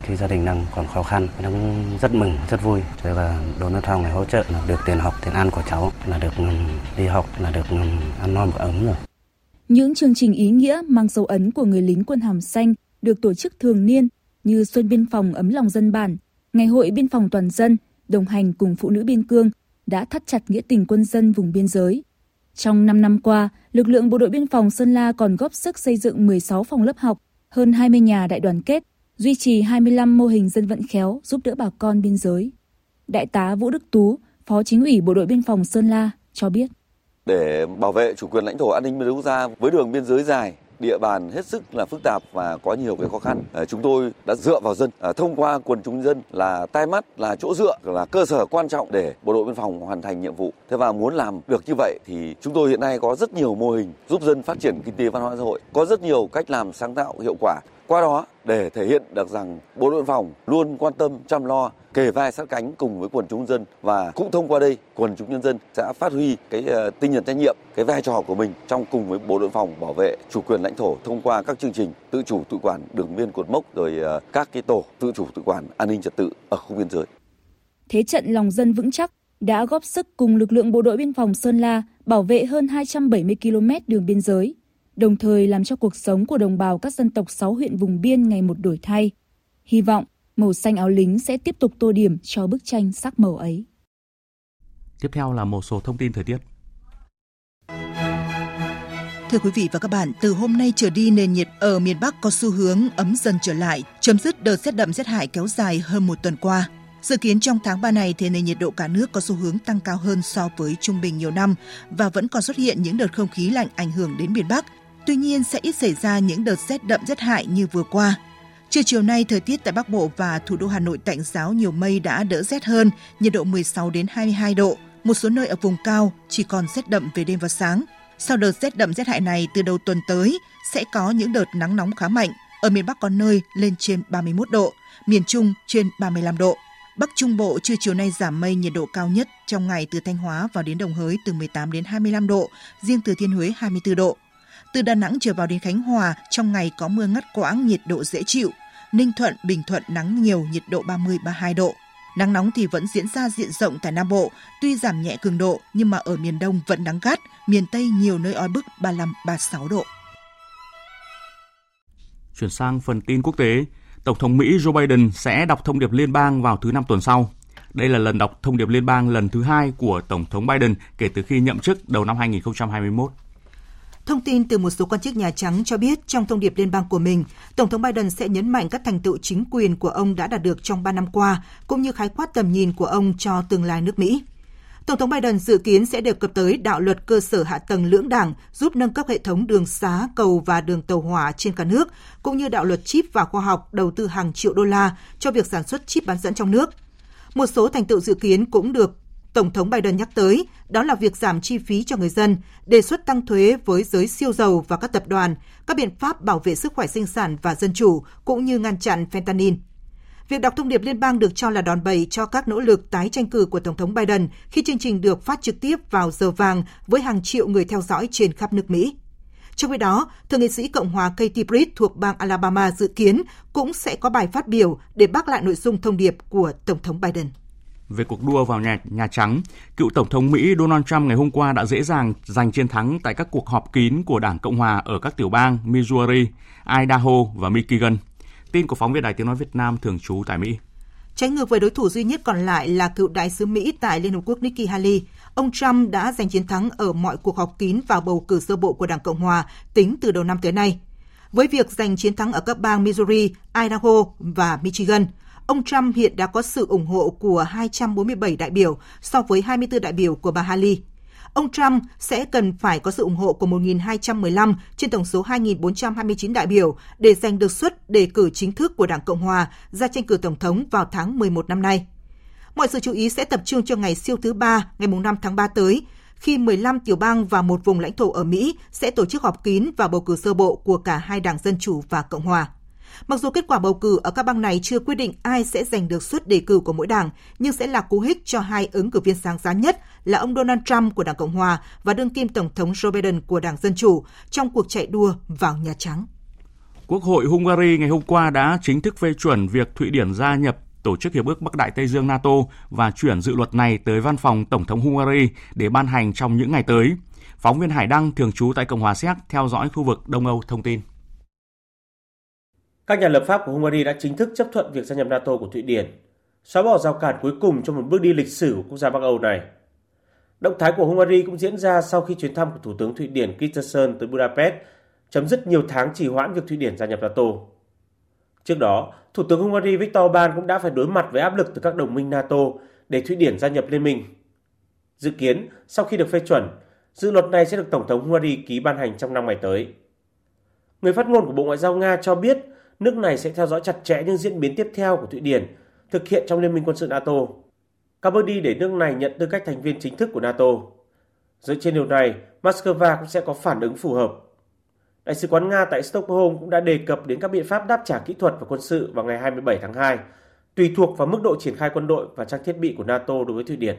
Khi gia đình đang còn khó khăn, nó cũng rất mừng, rất vui. Thế là đồn biên phòng này hỗ trợ là được tiền học, tiền ăn của cháu, là được ừ, đi học, là được ừ, ăn no mặc ấm rồi. Những chương trình ý nghĩa mang dấu ấn của người lính quân hàm xanh được tổ chức thường niên như Xuân Biên phòng ấm lòng dân bản, Ngày hội Biên phòng toàn dân, đồng hành cùng phụ nữ biên cương đã thắt chặt nghĩa tình quân dân vùng biên giới. Trong 5 năm qua, lực lượng bộ đội biên phòng Sơn La còn góp sức xây dựng 16 phòng lớp học, hơn 20 nhà đại đoàn kết, duy trì 25 mô hình dân vận khéo giúp đỡ bà con biên giới. Đại tá Vũ Đức Tú, Phó Chính ủy Bộ đội Biên phòng Sơn La cho biết để bảo vệ chủ quyền lãnh thổ an ninh biên giới quốc gia với đường biên giới dài địa bàn hết sức là phức tạp và có nhiều cái khó khăn. Ờ, chúng tôi đã dựa vào dân, ờ, thông qua quần chúng dân là tai mắt, là chỗ dựa, là cơ sở quan trọng để bộ đội biên phòng hoàn thành nhiệm vụ. Thế và muốn làm được như vậy thì chúng tôi hiện nay có rất nhiều mô hình giúp dân phát triển kinh tế văn hóa xã hội, có rất nhiều cách làm sáng tạo hiệu quả. Qua đó để thể hiện được rằng bộ đội biên phòng luôn quan tâm chăm lo kề vai sát cánh cùng với quần chúng dân và cũng thông qua đây quần chúng nhân dân sẽ phát huy cái ờ, tinh thần trách nhiệm cái vai trò của mình trong cùng với bộ đội phòng bảo vệ chủ quyền lãnh thổ thông qua các chương trình tự chủ tự quản đường biên cột mốc rồi ờ, các cái tổ tự chủ tự quản an ninh trật tự ở khu biên giới. Thế trận lòng dân vững chắc đã góp sức cùng lực lượng bộ đội biên phòng Sơn La bảo vệ hơn 270 km đường biên giới, đồng thời làm cho cuộc sống của đồng bào các dân tộc 6 huyện vùng biên ngày một đổi thay. Hy vọng màu xanh áo lính sẽ tiếp tục tô điểm cho bức tranh sắc màu ấy. Tiếp theo là một số thông tin thời tiết. Thưa quý vị và các bạn, từ hôm nay trở đi nền nhiệt ở miền Bắc có xu hướng ấm dần trở lại, chấm dứt đợt rét đậm rét hại kéo dài hơn một tuần qua. Dự kiến trong tháng 3 này thì nền nhiệt độ cả nước có xu hướng tăng cao hơn so với trung bình nhiều năm và vẫn còn xuất hiện những đợt không khí lạnh ảnh hưởng đến miền Bắc. Tuy nhiên sẽ ít xảy ra những đợt rét đậm rét hại như vừa qua. Trưa chiều nay, thời tiết tại Bắc Bộ và thủ đô Hà Nội tạnh giáo nhiều mây đã đỡ rét hơn, nhiệt độ 16 đến 22 độ. Một số nơi ở vùng cao chỉ còn rét đậm về đêm và sáng. Sau đợt rét đậm rét hại này từ đầu tuần tới sẽ có những đợt nắng nóng khá mạnh. Ở miền Bắc có nơi lên trên 31 độ, miền Trung trên 35 độ. Bắc Trung Bộ trưa chiều nay giảm mây nhiệt độ cao nhất trong ngày từ Thanh Hóa vào đến Đồng Hới từ 18 đến 25 độ, riêng từ Thiên Huế 24 độ. Từ Đà Nẵng trở vào đến Khánh Hòa, trong ngày có mưa ngắt quãng, nhiệt độ dễ chịu. Ninh Thuận, Bình Thuận nắng nhiều, nhiệt độ 30-32 độ. Nắng nóng thì vẫn diễn ra diện rộng tại Nam Bộ, tuy giảm nhẹ cường độ nhưng mà ở miền Đông vẫn nắng gắt, miền Tây nhiều nơi oi bức 35-36 độ. Chuyển sang phần tin quốc tế, Tổng thống Mỹ Joe Biden sẽ đọc thông điệp liên bang vào thứ năm tuần sau. Đây là lần đọc thông điệp liên bang lần thứ hai của Tổng thống Biden kể từ khi nhậm chức đầu năm 2021. Thông tin từ một số quan chức Nhà Trắng cho biết trong thông điệp liên bang của mình, Tổng thống Biden sẽ nhấn mạnh các thành tựu chính quyền của ông đã đạt được trong 3 năm qua, cũng như khái quát tầm nhìn của ông cho tương lai nước Mỹ. Tổng thống Biden dự kiến sẽ đề cập tới đạo luật cơ sở hạ tầng lưỡng đảng giúp nâng cấp hệ thống đường xá, cầu và đường tàu hỏa trên cả nước, cũng như đạo luật chip và khoa học đầu tư hàng triệu đô la cho việc sản xuất chip bán dẫn trong nước. Một số thành tựu dự kiến cũng được Tổng thống Biden nhắc tới, đó là việc giảm chi phí cho người dân, đề xuất tăng thuế với giới siêu giàu và các tập đoàn, các biện pháp bảo vệ sức khỏe sinh sản và dân chủ, cũng như ngăn chặn fentanyl. Việc đọc thông điệp liên bang được cho là đòn bẩy cho các nỗ lực tái tranh cử của Tổng thống Biden khi chương trình được phát trực tiếp vào giờ vàng với hàng triệu người theo dõi trên khắp nước Mỹ. Trong khi đó, Thượng nghị sĩ Cộng hòa Katie Britt thuộc bang Alabama dự kiến cũng sẽ có bài phát biểu để bác lại nội dung thông điệp của Tổng thống Biden về cuộc đua vào nhà, Nhà Trắng, cựu Tổng thống Mỹ Donald Trump ngày hôm qua đã dễ dàng giành chiến thắng tại các cuộc họp kín của Đảng Cộng Hòa ở các tiểu bang Missouri, Idaho và Michigan. Tin của phóng viên Đài Tiếng Nói Việt Nam thường trú tại Mỹ. Trái ngược với đối thủ duy nhất còn lại là cựu đại sứ Mỹ tại Liên Hợp Quốc Nikki Haley, ông Trump đã giành chiến thắng ở mọi cuộc họp kín vào bầu cử sơ bộ của Đảng Cộng Hòa tính từ đầu năm tới nay. Với việc giành chiến thắng ở các bang Missouri, Idaho và Michigan, ông Trump hiện đã có sự ủng hộ của 247 đại biểu so với 24 đại biểu của bà Haley. Ông Trump sẽ cần phải có sự ủng hộ của 1.215 trên tổng số 2.429 đại biểu để giành được suất đề cử chính thức của Đảng Cộng Hòa ra tranh cử Tổng thống vào tháng 11 năm nay. Mọi sự chú ý sẽ tập trung cho ngày siêu thứ ba, ngày 5 tháng 3 tới, khi 15 tiểu bang và một vùng lãnh thổ ở Mỹ sẽ tổ chức họp kín và bầu cử sơ bộ của cả hai đảng Dân Chủ và Cộng Hòa. Mặc dù kết quả bầu cử ở các bang này chưa quyết định ai sẽ giành được suất đề cử của mỗi đảng, nhưng sẽ là cú hích cho hai ứng cử viên sáng giá nhất là ông Donald Trump của Đảng Cộng Hòa và đương kim Tổng thống Joe Biden của Đảng Dân Chủ trong cuộc chạy đua vào Nhà Trắng. Quốc hội Hungary ngày hôm qua đã chính thức phê chuẩn việc Thụy Điển gia nhập Tổ chức Hiệp ước Bắc Đại Tây Dương NATO và chuyển dự luật này tới văn phòng Tổng thống Hungary để ban hành trong những ngày tới. Phóng viên Hải Đăng thường trú tại Cộng hòa Séc theo dõi khu vực Đông Âu thông tin. Các nhà lập pháp của Hungary đã chính thức chấp thuận việc gia nhập NATO của Thụy Điển, xóa bỏ rào cản cuối cùng trong một bước đi lịch sử của quốc gia Bắc Âu này. Động thái của Hungary cũng diễn ra sau khi chuyến thăm của Thủ tướng Thụy Điển Kristersson tới Budapest chấm dứt nhiều tháng trì hoãn việc Thụy Điển gia nhập NATO. Trước đó, Thủ tướng Hungary Viktor Orbán cũng đã phải đối mặt với áp lực từ các đồng minh NATO để Thụy Điển gia nhập liên minh. Dự kiến, sau khi được phê chuẩn, dự luật này sẽ được Tổng thống Hungary ký ban hành trong năm ngày tới. Người phát ngôn của Bộ Ngoại giao Nga cho biết nước này sẽ theo dõi chặt chẽ những diễn biến tiếp theo của Thụy Điển thực hiện trong Liên minh quân sự NATO. Các để nước này nhận tư cách thành viên chính thức của NATO. Dựa trên điều này, Moscow cũng sẽ có phản ứng phù hợp. Đại sứ quán Nga tại Stockholm cũng đã đề cập đến các biện pháp đáp trả kỹ thuật và quân sự vào ngày 27 tháng 2, tùy thuộc vào mức độ triển khai quân đội và trang thiết bị của NATO đối với Thụy Điển.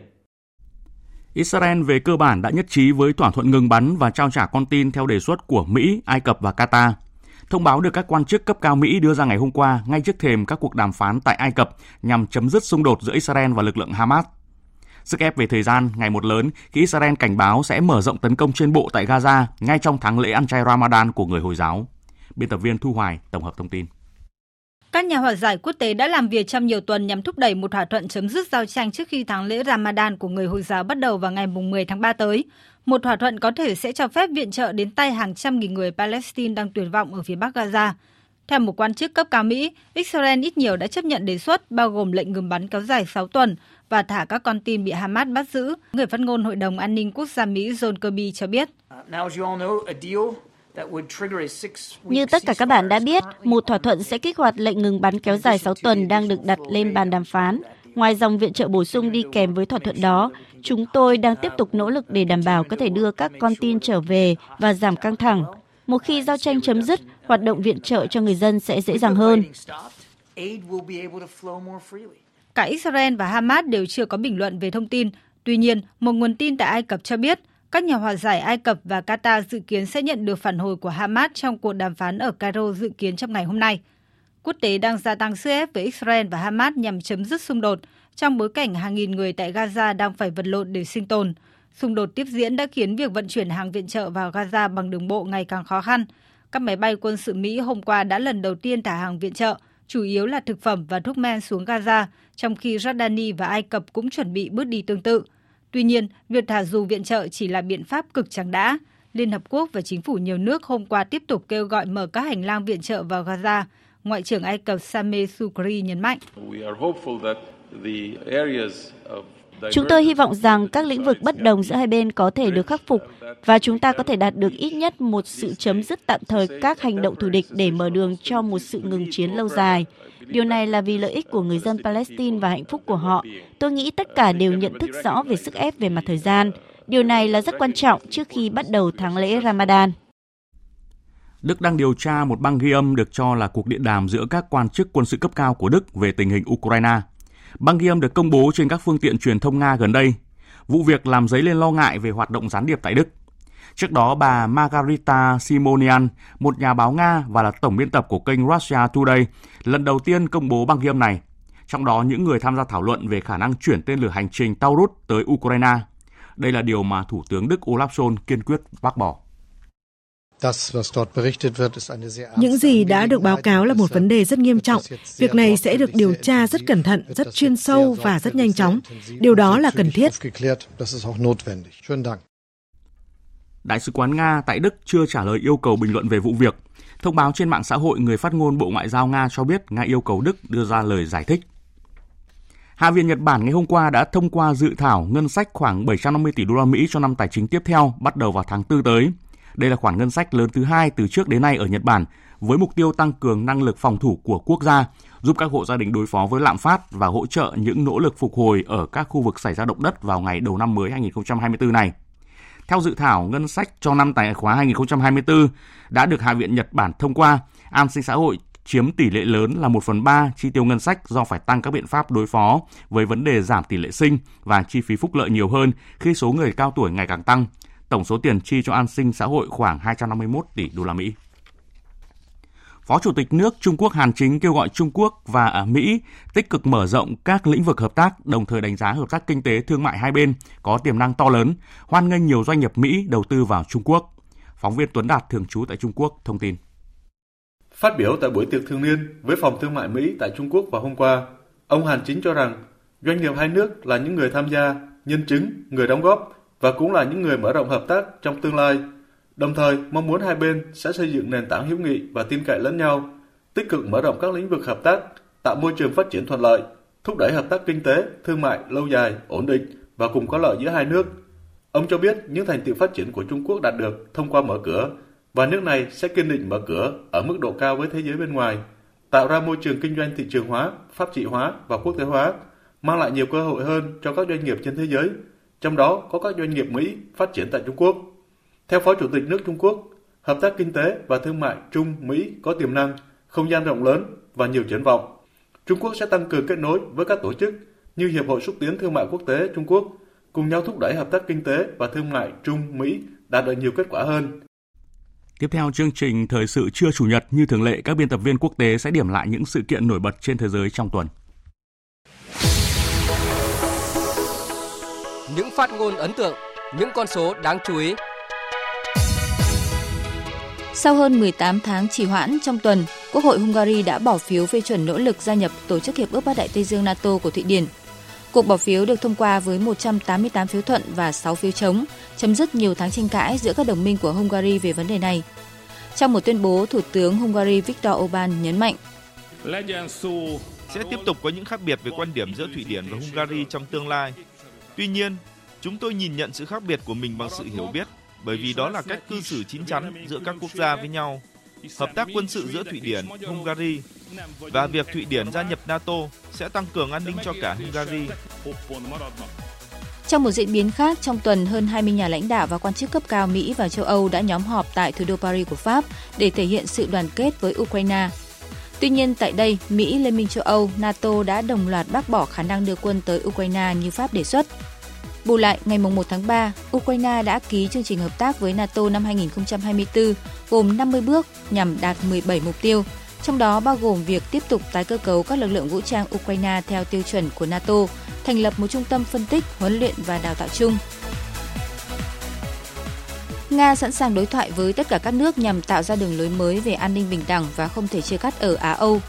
Israel về cơ bản đã nhất trí với thỏa thuận ngừng bắn và trao trả con tin theo đề xuất của Mỹ, Ai Cập và Qatar. Thông báo được các quan chức cấp cao Mỹ đưa ra ngày hôm qua, ngay trước thềm các cuộc đàm phán tại Ai Cập nhằm chấm dứt xung đột giữa Israel và lực lượng Hamas. Sức ép về thời gian, ngày một lớn, khi Israel cảnh báo sẽ mở rộng tấn công trên bộ tại Gaza ngay trong tháng lễ ăn chay Ramadan của người Hồi giáo. Biên tập viên Thu Hoài tổng hợp thông tin. Các nhà hòa giải quốc tế đã làm việc trong nhiều tuần nhằm thúc đẩy một thỏa thuận chấm dứt giao tranh trước khi tháng lễ Ramadan của người Hồi giáo bắt đầu vào ngày 10 tháng 3 tới. Một thỏa thuận có thể sẽ cho phép viện trợ đến tay hàng trăm nghìn người Palestine đang tuyệt vọng ở phía Bắc Gaza. Theo một quan chức cấp cao Mỹ, Israel ít nhiều đã chấp nhận đề xuất bao gồm lệnh ngừng bắn kéo dài 6 tuần và thả các con tin bị Hamas bắt giữ. Người phát ngôn Hội đồng An ninh Quốc gia Mỹ John Kirby cho biết. Như tất cả các bạn đã biết, một thỏa thuận sẽ kích hoạt lệnh ngừng bắn kéo dài 6 tuần đang được đặt lên bàn đàm phán. Ngoài dòng viện trợ bổ sung đi kèm với thỏa thuận đó, chúng tôi đang tiếp tục nỗ lực để đảm bảo có thể đưa các con tin trở về và giảm căng thẳng. Một khi giao tranh chấm dứt, hoạt động viện trợ cho người dân sẽ dễ dàng hơn. Cả Israel và Hamas đều chưa có bình luận về thông tin. Tuy nhiên, một nguồn tin tại Ai Cập cho biết các nhà hòa giải Ai Cập và Qatar dự kiến sẽ nhận được phản hồi của Hamas trong cuộc đàm phán ở Cairo dự kiến trong ngày hôm nay. Quốc tế đang gia tăng sức ép với Israel và Hamas nhằm chấm dứt xung đột trong bối cảnh hàng nghìn người tại Gaza đang phải vật lộn để sinh tồn. Xung đột tiếp diễn đã khiến việc vận chuyển hàng viện trợ vào Gaza bằng đường bộ ngày càng khó khăn. Các máy bay quân sự Mỹ hôm qua đã lần đầu tiên thả hàng viện trợ, chủ yếu là thực phẩm và thuốc men xuống Gaza, trong khi Jordani và Ai Cập cũng chuẩn bị bước đi tương tự. Tuy nhiên, việc thả dù viện trợ chỉ là biện pháp cực chẳng đã. Liên Hợp Quốc và chính phủ nhiều nước hôm qua tiếp tục kêu gọi mở các hành lang viện trợ vào Gaza. Ngoại trưởng Ai Cập Sameh Sukri nhấn mạnh. Chúng tôi hy vọng rằng các lĩnh vực bất đồng giữa hai bên có thể được khắc phục và chúng ta có thể đạt được ít nhất một sự chấm dứt tạm thời các hành động thù địch để mở đường cho một sự ngừng chiến lâu dài. Điều này là vì lợi ích của người dân Palestine và hạnh phúc của họ. Tôi nghĩ tất cả đều nhận thức rõ về sức ép về mặt thời gian. Điều này là rất quan trọng trước khi bắt đầu tháng lễ Ramadan. Đức đang điều tra một băng ghi âm được cho là cuộc điện đàm giữa các quan chức quân sự cấp cao của Đức về tình hình Ukraine. Băng ghi âm được công bố trên các phương tiện truyền thông Nga gần đây. Vụ việc làm dấy lên lo ngại về hoạt động gián điệp tại Đức. Trước đó, bà Margarita Simonian, một nhà báo Nga và là tổng biên tập của kênh Russia Today, lần đầu tiên công bố băng ghi âm này. Trong đó, những người tham gia thảo luận về khả năng chuyển tên lửa hành trình Taurus tới Ukraine. Đây là điều mà Thủ tướng Đức Olaf Scholz kiên quyết bác bỏ. Những gì đã được báo cáo là một vấn đề rất nghiêm trọng. Việc này sẽ được điều tra rất cẩn thận, rất chuyên sâu và rất nhanh chóng. Điều đó là cần thiết. Đại sứ quán Nga tại Đức chưa trả lời yêu cầu bình luận về vụ việc. Thông báo trên mạng xã hội, người phát ngôn Bộ Ngoại giao Nga cho biết Nga yêu cầu Đức đưa ra lời giải thích. Hạ viện Nhật Bản ngày hôm qua đã thông qua dự thảo ngân sách khoảng 750 tỷ đô la Mỹ cho năm tài chính tiếp theo bắt đầu vào tháng 4 tới. Đây là khoản ngân sách lớn thứ hai từ trước đến nay ở Nhật Bản với mục tiêu tăng cường năng lực phòng thủ của quốc gia, giúp các hộ gia đình đối phó với lạm phát và hỗ trợ những nỗ lực phục hồi ở các khu vực xảy ra động đất vào ngày đầu năm mới 2024 này. Theo dự thảo ngân sách cho năm tài khóa 2024 đã được Hạ viện Nhật Bản thông qua, an sinh xã hội chiếm tỷ lệ lớn là 1 phần 3 chi tiêu ngân sách do phải tăng các biện pháp đối phó với vấn đề giảm tỷ lệ sinh và chi phí phúc lợi nhiều hơn khi số người cao tuổi ngày càng tăng. Tổng số tiền chi cho an sinh xã hội khoảng 251 tỷ đô la Mỹ. Phó Chủ tịch nước Trung Quốc Hàn Chính kêu gọi Trung Quốc và à, Mỹ tích cực mở rộng các lĩnh vực hợp tác, đồng thời đánh giá hợp tác kinh tế thương mại hai bên có tiềm năng to lớn, hoan nghênh nhiều doanh nghiệp Mỹ đầu tư vào Trung Quốc. Phóng viên Tuấn Đạt thường trú tại Trung Quốc thông tin. Phát biểu tại buổi tiệc thường niên với Phòng Thương mại Mỹ tại Trung Quốc vào hôm qua, ông Hàn Chính cho rằng doanh nghiệp hai nước là những người tham gia, nhân chứng, người đóng góp và cũng là những người mở rộng hợp tác trong tương lai – Đồng thời, mong muốn hai bên sẽ xây dựng nền tảng hữu nghị và tin cậy lẫn nhau, tích cực mở rộng các lĩnh vực hợp tác, tạo môi trường phát triển thuận lợi, thúc đẩy hợp tác kinh tế, thương mại lâu dài, ổn định và cùng có lợi giữa hai nước. Ông cho biết những thành tựu phát triển của Trung Quốc đạt được thông qua mở cửa và nước này sẽ kiên định mở cửa ở mức độ cao với thế giới bên ngoài, tạo ra môi trường kinh doanh thị trường hóa, pháp trị hóa và quốc tế hóa, mang lại nhiều cơ hội hơn cho các doanh nghiệp trên thế giới, trong đó có các doanh nghiệp Mỹ phát triển tại Trung Quốc. Theo Phó Chủ tịch nước Trung Quốc, hợp tác kinh tế và thương mại Trung-Mỹ có tiềm năng, không gian rộng lớn và nhiều triển vọng. Trung Quốc sẽ tăng cường kết nối với các tổ chức như Hiệp hội xúc tiến thương mại quốc tế Trung Quốc, cùng nhau thúc đẩy hợp tác kinh tế và thương mại Trung-Mỹ đạt được nhiều kết quả hơn. Tiếp theo chương trình Thời sự trưa Chủ nhật như thường lệ, các biên tập viên quốc tế sẽ điểm lại những sự kiện nổi bật trên thế giới trong tuần. Những phát ngôn ấn tượng, những con số đáng chú ý sau hơn 18 tháng trì hoãn trong tuần, Quốc hội Hungary đã bỏ phiếu phê chuẩn nỗ lực gia nhập Tổ chức Hiệp ước Bắc Đại Tây Dương NATO của Thụy Điển. Cuộc bỏ phiếu được thông qua với 188 phiếu thuận và 6 phiếu chống, chấm dứt nhiều tháng tranh cãi giữa các đồng minh của Hungary về vấn đề này. Trong một tuyên bố, Thủ tướng Hungary Viktor Orbán nhấn mạnh sẽ tiếp tục có những khác biệt về quan điểm giữa Thụy Điển và Hungary trong tương lai. Tuy nhiên, chúng tôi nhìn nhận sự khác biệt của mình bằng sự hiểu biết bởi vì đó là cách cư xử chín chắn giữa các quốc gia với nhau. Hợp tác quân sự giữa Thụy Điển, Hungary và việc Thụy Điển gia nhập NATO sẽ tăng cường an ninh cho cả Hungary. Trong một diễn biến khác, trong tuần hơn 20 nhà lãnh đạo và quan chức cấp cao Mỹ và châu Âu đã nhóm họp tại thủ đô Paris của Pháp để thể hiện sự đoàn kết với Ukraine. Tuy nhiên tại đây, Mỹ, Liên minh châu Âu, NATO đã đồng loạt bác bỏ khả năng đưa quân tới Ukraine như Pháp đề xuất. Bù lại, ngày 1 tháng 3, Ukraine đã ký chương trình hợp tác với NATO năm 2024 gồm 50 bước nhằm đạt 17 mục tiêu, trong đó bao gồm việc tiếp tục tái cơ cấu các lực lượng vũ trang Ukraine theo tiêu chuẩn của NATO, thành lập một trung tâm phân tích, huấn luyện và đào tạo chung. Nga sẵn sàng đối thoại với tất cả các nước nhằm tạo ra đường lối mới về an ninh bình đẳng và không thể chia cắt ở Á-Âu.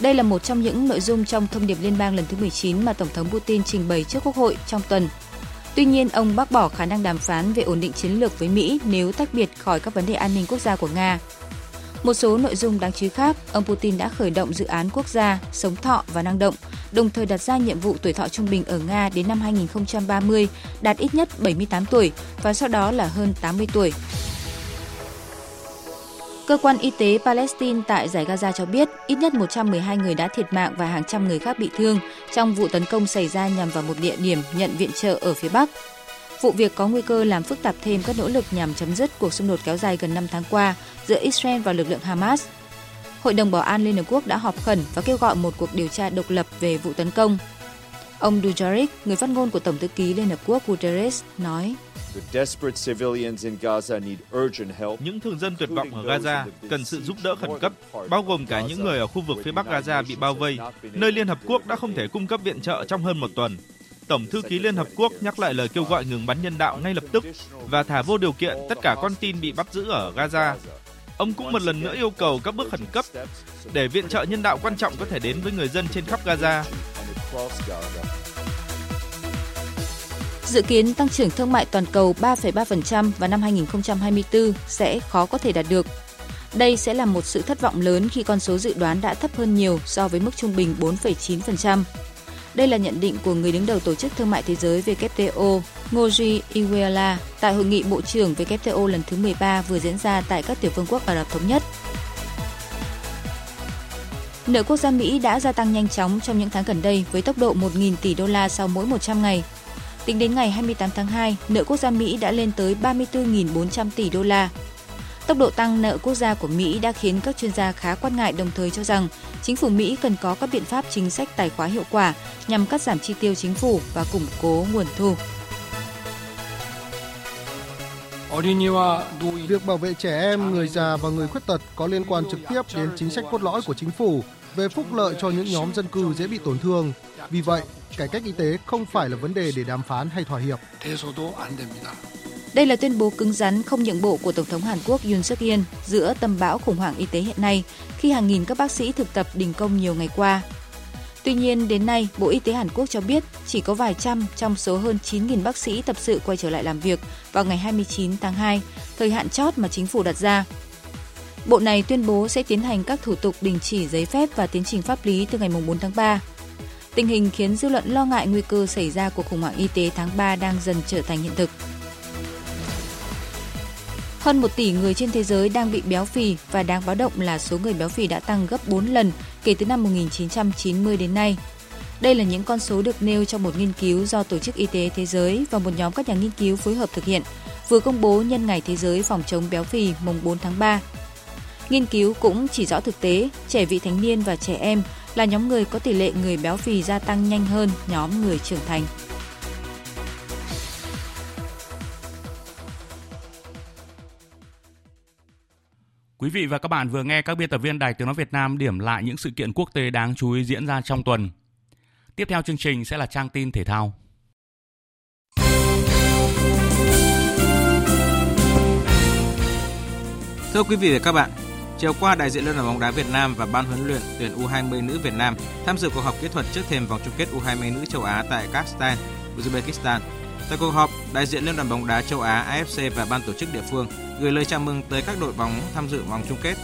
Đây là một trong những nội dung trong thông điệp liên bang lần thứ 19 mà Tổng thống Putin trình bày trước Quốc hội trong tuần Tuy nhiên, ông bác bỏ khả năng đàm phán về ổn định chiến lược với Mỹ nếu tách biệt khỏi các vấn đề an ninh quốc gia của Nga. Một số nội dung đáng chú ý khác, ông Putin đã khởi động dự án quốc gia sống thọ và năng động, đồng thời đặt ra nhiệm vụ tuổi thọ trung bình ở Nga đến năm 2030 đạt ít nhất 78 tuổi và sau đó là hơn 80 tuổi. Cơ quan y tế Palestine tại giải Gaza cho biết ít nhất 112 người đã thiệt mạng và hàng trăm người khác bị thương trong vụ tấn công xảy ra nhằm vào một địa điểm nhận viện trợ ở phía Bắc. Vụ việc có nguy cơ làm phức tạp thêm các nỗ lực nhằm chấm dứt cuộc xung đột kéo dài gần 5 tháng qua giữa Israel và lực lượng Hamas. Hội đồng Bảo an Liên Hợp Quốc đã họp khẩn và kêu gọi một cuộc điều tra độc lập về vụ tấn công. Ông Dujarric, người phát ngôn của Tổng thư ký Liên Hợp Quốc Guterres, nói những thường dân tuyệt vọng ở Gaza cần sự giúp đỡ khẩn cấp, bao gồm cả những người ở khu vực phía bắc Gaza bị bao vây, nơi Liên Hợp Quốc đã không thể cung cấp viện trợ trong hơn một tuần. Tổng thư ký Liên Hợp Quốc nhắc lại lời kêu gọi ngừng bắn nhân đạo ngay lập tức và thả vô điều kiện tất cả con tin bị bắt giữ ở Gaza. Ông cũng một lần nữa yêu cầu các bước khẩn cấp để viện trợ nhân đạo quan trọng có thể đến với người dân trên khắp Gaza. Dự kiến tăng trưởng thương mại toàn cầu 3,3% vào năm 2024 sẽ khó có thể đạt được. Đây sẽ là một sự thất vọng lớn khi con số dự đoán đã thấp hơn nhiều so với mức trung bình 4,9%. Đây là nhận định của người đứng đầu Tổ chức Thương mại Thế giới WTO, Ngoji Iweala, tại hội nghị Bộ trưởng WTO lần thứ 13 vừa diễn ra tại các tiểu vương quốc Ả Rập Thống Nhất. Nợ quốc gia Mỹ đã gia tăng nhanh chóng trong những tháng gần đây với tốc độ 1.000 tỷ đô la sau mỗi 100 ngày. Tính đến ngày 28 tháng 2, nợ quốc gia Mỹ đã lên tới 34.400 tỷ đô la. Tốc độ tăng nợ quốc gia của Mỹ đã khiến các chuyên gia khá quan ngại đồng thời cho rằng chính phủ Mỹ cần có các biện pháp chính sách tài khóa hiệu quả nhằm cắt giảm chi tiêu chính phủ và củng cố nguồn thu. Việc bảo vệ trẻ em, người già và người khuyết tật có liên quan trực tiếp đến chính sách cốt lõi của chính phủ về phúc lợi cho những nhóm dân cư dễ bị tổn thương. Vì vậy, cải cách y tế không phải là vấn đề để đàm phán hay thỏa hiệp. Đây là tuyên bố cứng rắn không nhượng bộ của Tổng thống Hàn Quốc Yoon suk yeol giữa tâm bão khủng hoảng y tế hiện nay khi hàng nghìn các bác sĩ thực tập đình công nhiều ngày qua. Tuy nhiên, đến nay, Bộ Y tế Hàn Quốc cho biết chỉ có vài trăm trong số hơn 9.000 bác sĩ tập sự quay trở lại làm việc vào ngày 29 tháng 2, thời hạn chót mà chính phủ đặt ra. Bộ này tuyên bố sẽ tiến hành các thủ tục đình chỉ giấy phép và tiến trình pháp lý từ ngày 4 tháng 3. Tình hình khiến dư luận lo ngại nguy cơ xảy ra cuộc khủng hoảng y tế tháng 3 đang dần trở thành hiện thực. Hơn 1 tỷ người trên thế giới đang bị béo phì và đáng báo động là số người béo phì đã tăng gấp 4 lần kể từ năm 1990 đến nay. Đây là những con số được nêu trong một nghiên cứu do Tổ chức Y tế Thế giới và một nhóm các nhà nghiên cứu phối hợp thực hiện, vừa công bố nhân ngày Thế giới phòng chống béo phì mùng 4 tháng 3. Nghiên cứu cũng chỉ rõ thực tế, trẻ vị thành niên và trẻ em là nhóm người có tỷ lệ người béo phì gia tăng nhanh hơn nhóm người trưởng thành. Quý vị và các bạn vừa nghe các biên tập viên Đài Tiếng Nói Việt Nam điểm lại những sự kiện quốc tế đáng chú ý diễn ra trong tuần. Tiếp theo chương trình sẽ là trang tin thể thao. Thưa quý vị và các bạn, chiều qua đại diện Liên đoàn bóng đá Việt Nam và ban huấn luyện tuyển U20 nữ Việt Nam tham dự cuộc họp kỹ thuật trước thềm vòng chung kết U20 nữ châu Á tại Kazakhstan, Uzbekistan. Tại cuộc họp, đại diện Liên đoàn bóng đá châu Á AFC và ban tổ chức địa phương gửi lời chào mừng tới các đội bóng tham dự vòng chung kết.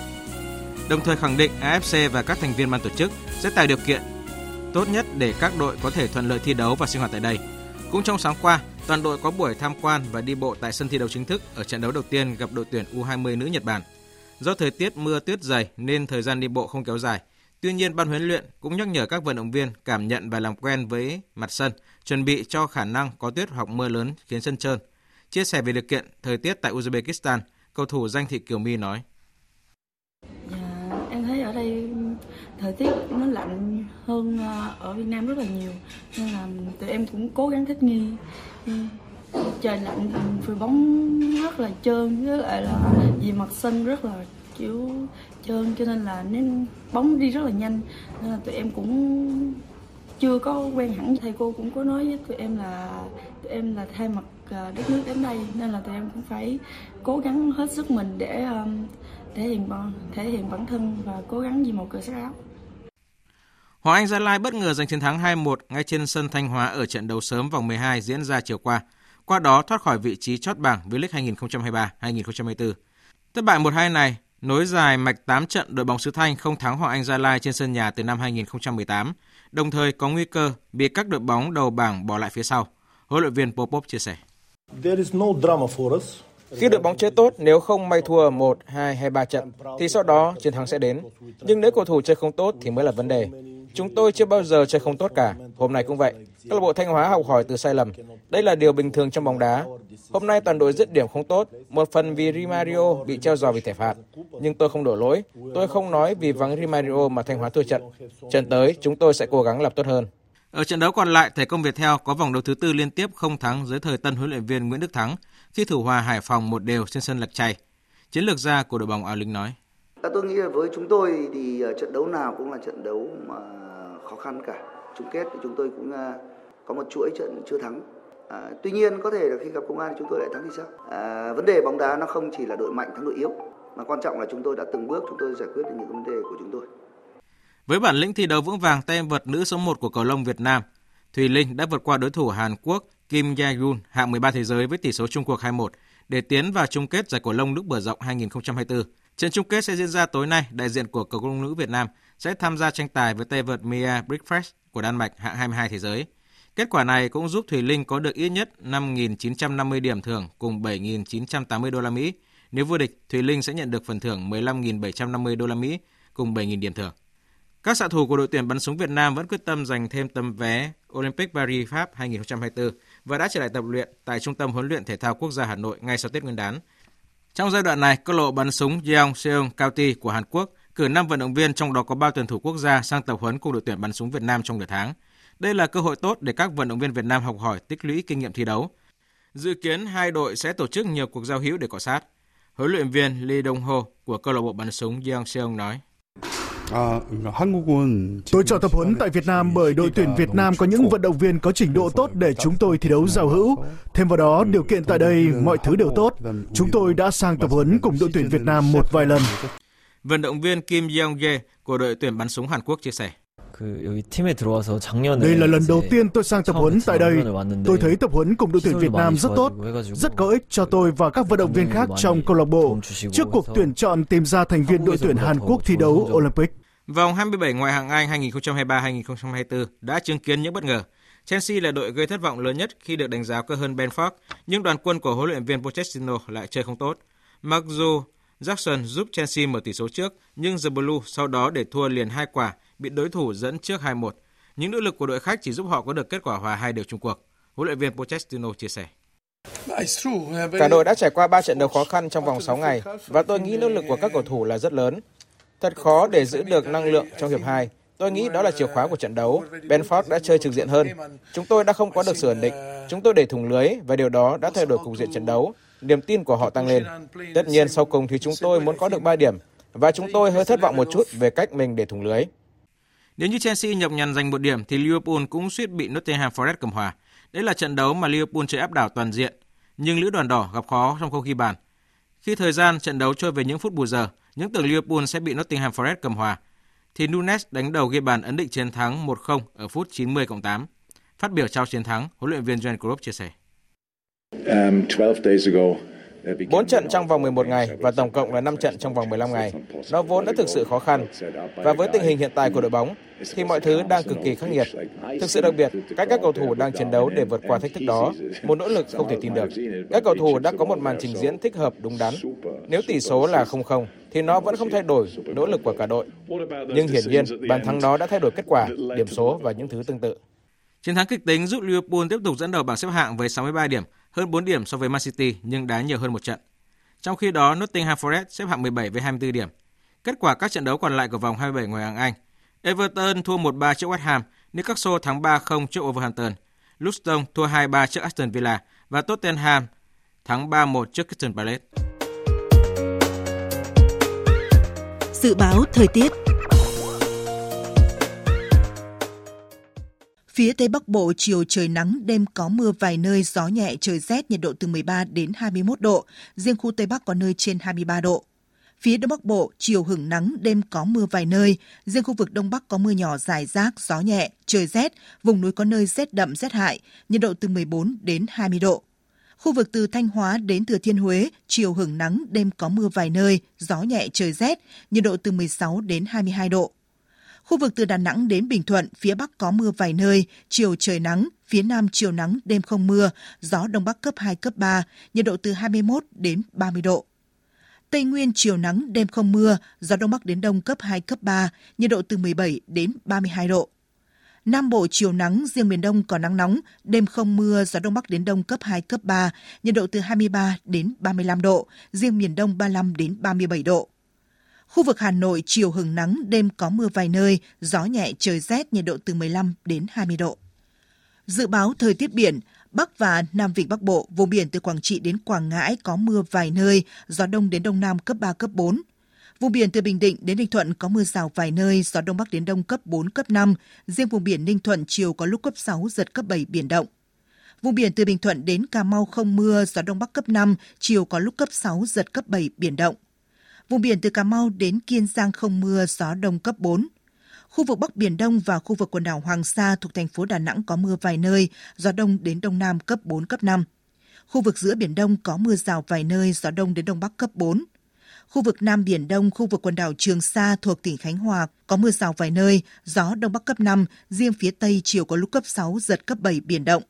Đồng thời khẳng định AFC và các thành viên ban tổ chức sẽ tạo điều kiện tốt nhất để các đội có thể thuận lợi thi đấu và sinh hoạt tại đây. Cũng trong sáng qua, toàn đội có buổi tham quan và đi bộ tại sân thi đấu chính thức ở trận đấu đầu tiên gặp đội tuyển U20 nữ Nhật Bản. Do thời tiết mưa tuyết dày nên thời gian đi bộ không kéo dài. Tuy nhiên, ban huấn luyện cũng nhắc nhở các vận động viên cảm nhận và làm quen với mặt sân, chuẩn bị cho khả năng có tuyết hoặc mưa lớn khiến sân trơn. Chia sẻ về điều kiện thời tiết tại Uzbekistan, cầu thủ Danh Thị Kiều My nói. Dạ, em thấy ở đây thời tiết nó lạnh hơn ờ, ở Việt Nam rất là nhiều nên là tụi em cũng cố gắng thích nghi ừ trời lạnh phơi bóng rất là trơn với lại là vì mặt sân rất là kiểu trơn cho nên là nên bóng đi rất là nhanh nên là tụi em cũng chưa có quen hẳn thầy cô cũng có nói với tụi em là tụi em là thay mặt à, đất nước đến đây nên là tụi em cũng phải cố gắng hết sức mình để um, thể hiện thể hiện bản thân và cố gắng vì một cờ sắc áo. Hoàng Anh Gia Lai bất ngờ giành chiến thắng 2-1 ngay trên sân Thanh Hóa ở trận đấu sớm vòng 12 diễn ra chiều qua. Qua đó thoát khỏi vị trí chót bảng V-League 2023-2024. Thất bại 1-2 này nối dài mạch 8 trận đội bóng xứ Thanh không thắng Hoàng Anh Gia Lai trên sân nhà từ năm 2018, đồng thời có nguy cơ bị các đội bóng đầu bảng bỏ lại phía sau. Huấn luyện viên Popov chia sẻ. Khi đội bóng chơi tốt, nếu không may thua 1, 2 hay 3 trận, thì sau đó chiến thắng sẽ đến. Nhưng nếu cầu thủ chơi không tốt thì mới là vấn đề. Chúng tôi chưa bao giờ chơi không tốt cả. Hôm nay cũng vậy. Câu lạc bộ Thanh Hóa học hỏi từ sai lầm. Đây là điều bình thường trong bóng đá. Hôm nay toàn đội dứt điểm không tốt, một phần vì Rimario bị treo giò vì thẻ phạt. Nhưng tôi không đổ lỗi. Tôi không nói vì vắng Rimario mà Thanh Hóa thua trận. Trận tới, chúng tôi sẽ cố gắng làm tốt hơn. Ở trận đấu còn lại, Thể công việt theo có vòng đấu thứ tư liên tiếp không thắng dưới thời tân huấn luyện viên Nguyễn Đức Thắng khi thủ hòa Hải Phòng một đều trên sân Lạch Tray. Chiến lược gia của đội bóng áo lính nói: Dạ, tôi nghĩ là với chúng tôi thì ờ, trận đấu nào cũng là trận đấu mà khó khăn cả. Chung kết thì chúng tôi cũng ờ, có một chuỗi trận chưa thắng. À, tuy nhiên có thể là khi gặp công an chúng tôi lại thắng thì sao? À, vấn đề bóng đá nó không chỉ là đội mạnh thắng đội yếu mà quan trọng là chúng tôi đã từng bước chúng tôi giải quyết được những vấn đề của chúng tôi. Với bản lĩnh thi đấu vững vàng tay vật nữ số 1 của cầu lông Việt Nam, Thùy Linh đã vượt qua đối thủ Hàn Quốc Kim Jae-yoon hạng 13 thế giới với tỷ số chung cuộc 2-1 để tiến vào chung kết giải cầu lông nước bờ rộng 2024. Trận chung kết sẽ diễn ra tối nay, đại diện của cầu lông nữ Việt Nam sẽ tham gia tranh tài với tay vợt Mia Brickfest của Đan Mạch hạng 22 thế giới. Kết quả này cũng giúp Thùy Linh có được ít nhất 5.950 điểm thưởng cùng 7.980 đô la Mỹ. Nếu vô địch, Thùy Linh sẽ nhận được phần thưởng 15.750 đô la Mỹ cùng 7.000 điểm thưởng. Các xạ thủ của đội tuyển bắn súng Việt Nam vẫn quyết tâm giành thêm tấm vé Olympic Paris Pháp 2024 và đã trở lại tập luyện tại Trung tâm huấn luyện thể thao quốc gia Hà Nội ngay sau Tết Nguyên đán. Trong giai đoạn này, câu lộ bắn súng Yeong Seong County của Hàn Quốc cử 5 vận động viên trong đó có 3 tuyển thủ quốc gia sang tập huấn cùng đội tuyển bắn súng Việt Nam trong nửa tháng. Đây là cơ hội tốt để các vận động viên Việt Nam học hỏi tích lũy kinh nghiệm thi đấu. Dự kiến hai đội sẽ tổ chức nhiều cuộc giao hữu để cọ sát. Huấn luyện viên Lee Dong Ho của câu lạc bộ bắn súng Yeong Seong nói: Tôi chọn tập huấn tại Việt Nam bởi đội tuyển Việt Nam có những vận động viên có trình độ tốt để chúng tôi thi đấu giao hữu. Thêm vào đó, điều kiện tại đây mọi thứ đều tốt. Chúng tôi đã sang tập huấn cùng đội tuyển Việt Nam một vài lần. Vận động viên Kim Yeong-jae của đội tuyển bắn súng Hàn Quốc chia sẻ. Đây là lần đầu tiên tôi sang tập huấn tại đây. Tôi thấy tập huấn cùng đội tuyển Việt Nam rất tốt, rất có ích cho tôi và các vận động viên khác trong câu lạc bộ trước cuộc tuyển chọn tìm ra thành viên đội tuyển Hàn Quốc thi đấu Olympic. Vòng 27 ngoại hạng Anh 2023-2024 đã chứng kiến những bất ngờ. Chelsea là đội gây thất vọng lớn nhất khi được đánh giá cao hơn Benford, nhưng đoàn quân của huấn luyện viên Pochettino lại chơi không tốt. Mặc dù Jackson giúp Chelsea mở tỷ số trước, nhưng The Blue sau đó để thua liền hai quả, bị đối thủ dẫn trước 2-1. Những nỗ lực của đội khách chỉ giúp họ có được kết quả hòa hai đều chung cuộc. Huấn luyện viên Pochettino chia sẻ. Cả đội đã trải qua 3 trận đấu khó khăn trong vòng 6 ngày và tôi nghĩ nỗ lực của các cầu thủ là rất lớn. Thật khó để giữ được năng lượng trong hiệp 2. Tôi nghĩ đó là chìa khóa của trận đấu. Benford đã chơi trực diện hơn. Chúng tôi đã không có được sự ổn định. Chúng tôi để thủng lưới và điều đó đã thay đổi cục diện trận đấu. Niềm tin của họ tăng lên. Tất nhiên sau cùng thì chúng tôi muốn có được 3 điểm và chúng tôi hơi thất vọng một chút về cách mình để thủng lưới. Nếu như Chelsea nhọc nhằn giành một điểm thì Liverpool cũng suýt bị Nottingham Forest cầm hòa. Đây là trận đấu mà Liverpool chơi áp đảo toàn diện, nhưng lữ đoàn đỏ gặp khó trong không ghi bàn. Khi thời gian trận đấu trôi về những phút bù giờ, những tưởng Liverpool sẽ bị Nottingham Forest cầm hòa, thì Nunes đánh đầu ghi bàn ấn định chiến thắng 1-0 ở phút 90 cộng 8. Phát biểu sau chiến thắng, huấn luyện viên Jurgen Klopp chia sẻ. Um, 12 days ago, 4 trận trong vòng 11 ngày và tổng cộng là 5 trận trong vòng 15 ngày. Nó vốn đã thực sự khó khăn. Và với tình hình hiện tại của đội bóng thì mọi thứ đang cực kỳ khắc nghiệt. Thực sự đặc biệt, cách các cầu thủ đang chiến đấu để vượt qua thách thức đó, một nỗ lực không thể tin được. Các cầu thủ đã có một màn trình diễn thích hợp đúng đắn. Nếu tỷ số là 0-0 thì nó vẫn không thay đổi nỗ lực của cả đội. Nhưng hiển nhiên, bàn thắng đó đã thay đổi kết quả, điểm số và những thứ tương tự. Chiến thắng kịch tính giúp Liverpool tiếp tục dẫn đầu bảng xếp hạng với 63 điểm, hơn 4 điểm so với Man City nhưng đá nhiều hơn một trận. Trong khi đó, Nottingham Forest xếp hạng 17 với 24 điểm. Kết quả các trận đấu còn lại của vòng 27 ngoại hạng Anh. Everton thua 1-3 trước West Ham, Newcastle thắng 3-0 trước Wolverhampton, Luton thua 2-3 trước Aston Villa và Tottenham thắng 3-1 trước Crystal Palace. Dự báo thời tiết Phía Tây Bắc Bộ chiều trời nắng, đêm có mưa vài nơi, gió nhẹ, trời rét, nhiệt độ từ 13 đến 21 độ, riêng khu Tây Bắc có nơi trên 23 độ. Phía Đông Bắc Bộ, chiều hưởng nắng, đêm có mưa vài nơi, riêng khu vực Đông Bắc có mưa nhỏ dài rác, gió nhẹ, trời rét, vùng núi có nơi rét đậm rét hại, nhiệt độ từ 14 đến 20 độ. Khu vực từ Thanh Hóa đến Thừa Thiên Huế, chiều hưởng nắng, đêm có mưa vài nơi, gió nhẹ trời rét, nhiệt độ từ 16 đến 22 độ. Khu vực từ Đà Nẵng đến Bình Thuận, phía Bắc có mưa vài nơi, chiều trời nắng, phía Nam chiều nắng, đêm không mưa, gió Đông Bắc cấp 2, cấp 3, nhiệt độ từ 21 đến 30 độ. Tây Nguyên chiều nắng, đêm không mưa, gió đông bắc đến đông cấp 2, cấp 3, nhiệt độ từ 17 đến 32 độ. Nam Bộ chiều nắng, riêng miền Đông có nắng nóng, đêm không mưa, gió Đông Bắc đến Đông cấp 2, cấp 3, nhiệt độ từ 23 đến 35 độ, riêng miền Đông 35 đến 37 độ. Khu vực Hà Nội chiều hừng nắng, đêm có mưa vài nơi, gió nhẹ trời rét, nhiệt độ từ 15 đến 20 độ. Dự báo thời tiết biển, Bắc và Nam Vịnh Bắc Bộ, vùng biển từ Quảng Trị đến Quảng Ngãi có mưa vài nơi, gió đông đến đông nam cấp 3, cấp 4. Vùng biển từ Bình Định đến Ninh Thuận có mưa rào vài nơi, gió đông bắc đến đông cấp 4, cấp 5. Riêng vùng biển Ninh Thuận chiều có lúc cấp 6, giật cấp 7 biển động. Vùng biển từ Bình Thuận đến Cà Mau không mưa, gió đông bắc cấp 5, chiều có lúc cấp 6, giật cấp 7 biển động. Vùng biển từ Cà Mau đến Kiên Giang không mưa, gió đông cấp 4. Khu vực Bắc Biển Đông và khu vực quần đảo Hoàng Sa thuộc thành phố Đà Nẵng có mưa vài nơi, gió đông đến đông nam cấp 4, cấp 5. Khu vực giữa Biển Đông có mưa rào vài nơi, gió đông đến đông bắc cấp 4. Khu vực Nam Biển Đông, khu vực quần đảo Trường Sa thuộc tỉnh Khánh Hòa có mưa rào vài nơi, gió đông bắc cấp 5, riêng phía Tây chiều có lúc cấp 6, giật cấp 7 biển động.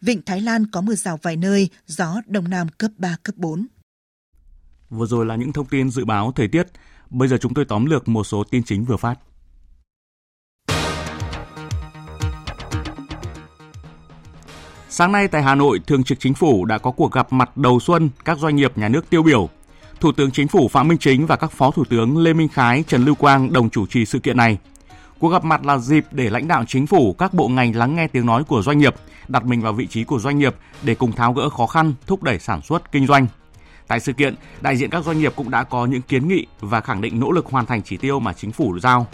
Vịnh Thái Lan có mưa rào vài nơi, gió đông nam cấp 3, cấp 4. Vừa rồi là những thông tin dự báo thời tiết. Bây giờ chúng tôi tóm lược một số tin chính vừa phát. Sáng nay tại Hà Nội, Thường trực Chính phủ đã có cuộc gặp mặt đầu xuân các doanh nghiệp nhà nước tiêu biểu. Thủ tướng Chính phủ Phạm Minh Chính và các Phó Thủ tướng Lê Minh Khái, Trần Lưu Quang đồng chủ trì sự kiện này. Cuộc gặp mặt là dịp để lãnh đạo chính phủ, các bộ ngành lắng nghe tiếng nói của doanh nghiệp, đặt mình vào vị trí của doanh nghiệp để cùng tháo gỡ khó khăn, thúc đẩy sản xuất kinh doanh. Tại sự kiện, đại diện các doanh nghiệp cũng đã có những kiến nghị và khẳng định nỗ lực hoàn thành chỉ tiêu mà chính phủ giao.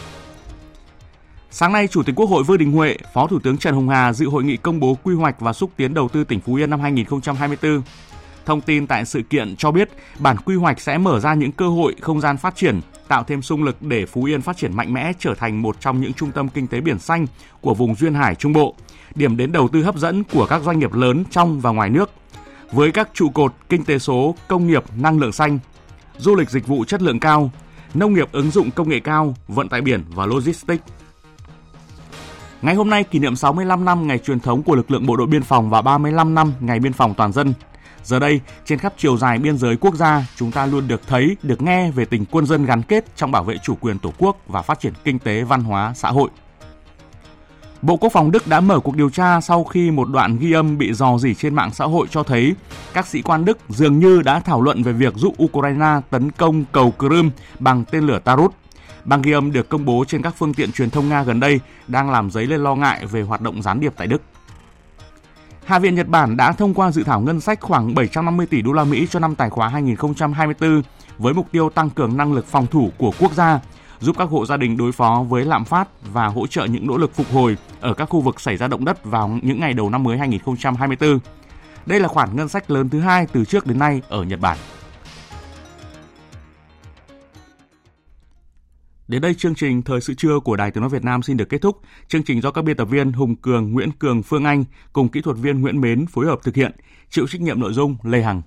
Sáng nay, Chủ tịch Quốc hội Vương Đình Huệ, Phó Thủ tướng Trần Hồng Hà dự hội nghị công bố quy hoạch và xúc tiến đầu tư tỉnh Phú Yên năm 2024. Thông tin tại sự kiện cho biết, bản quy hoạch sẽ mở ra những cơ hội không gian phát triển, tạo thêm sung lực để Phú Yên phát triển mạnh mẽ trở thành một trong những trung tâm kinh tế biển xanh của vùng duyên hải Trung Bộ, điểm đến đầu tư hấp dẫn của các doanh nghiệp lớn trong và ngoài nước. Với các trụ cột kinh tế số, công nghiệp năng lượng xanh, du lịch dịch vụ chất lượng cao, nông nghiệp ứng dụng công nghệ cao, vận tải biển và logistics. Ngày hôm nay kỷ niệm 65 năm ngày truyền thống của lực lượng bộ đội biên phòng và 35 năm ngày biên phòng toàn dân. Giờ đây, trên khắp chiều dài biên giới quốc gia, chúng ta luôn được thấy, được nghe về tình quân dân gắn kết trong bảo vệ chủ quyền Tổ quốc và phát triển kinh tế, văn hóa, xã hội. Bộ Quốc phòng Đức đã mở cuộc điều tra sau khi một đoạn ghi âm bị dò dỉ trên mạng xã hội cho thấy các sĩ quan Đức dường như đã thảo luận về việc giúp Ukraine tấn công cầu Crimea bằng tên lửa Tarut. Băng ghi âm được công bố trên các phương tiện truyền thông Nga gần đây đang làm dấy lên lo ngại về hoạt động gián điệp tại Đức. Hạ viện Nhật Bản đã thông qua dự thảo ngân sách khoảng 750 tỷ đô la Mỹ cho năm tài khóa 2024 với mục tiêu tăng cường năng lực phòng thủ của quốc gia, giúp các hộ gia đình đối phó với lạm phát và hỗ trợ những nỗ lực phục hồi ở các khu vực xảy ra động đất vào những ngày đầu năm mới 2024. Đây là khoản ngân sách lớn thứ hai từ trước đến nay ở Nhật Bản. Đến đây chương trình Thời sự trưa của Đài Tiếng Nói Việt Nam xin được kết thúc. Chương trình do các biên tập viên Hùng Cường, Nguyễn Cường, Phương Anh cùng kỹ thuật viên Nguyễn Mến phối hợp thực hiện. Chịu trách nhiệm nội dung Lê Hằng.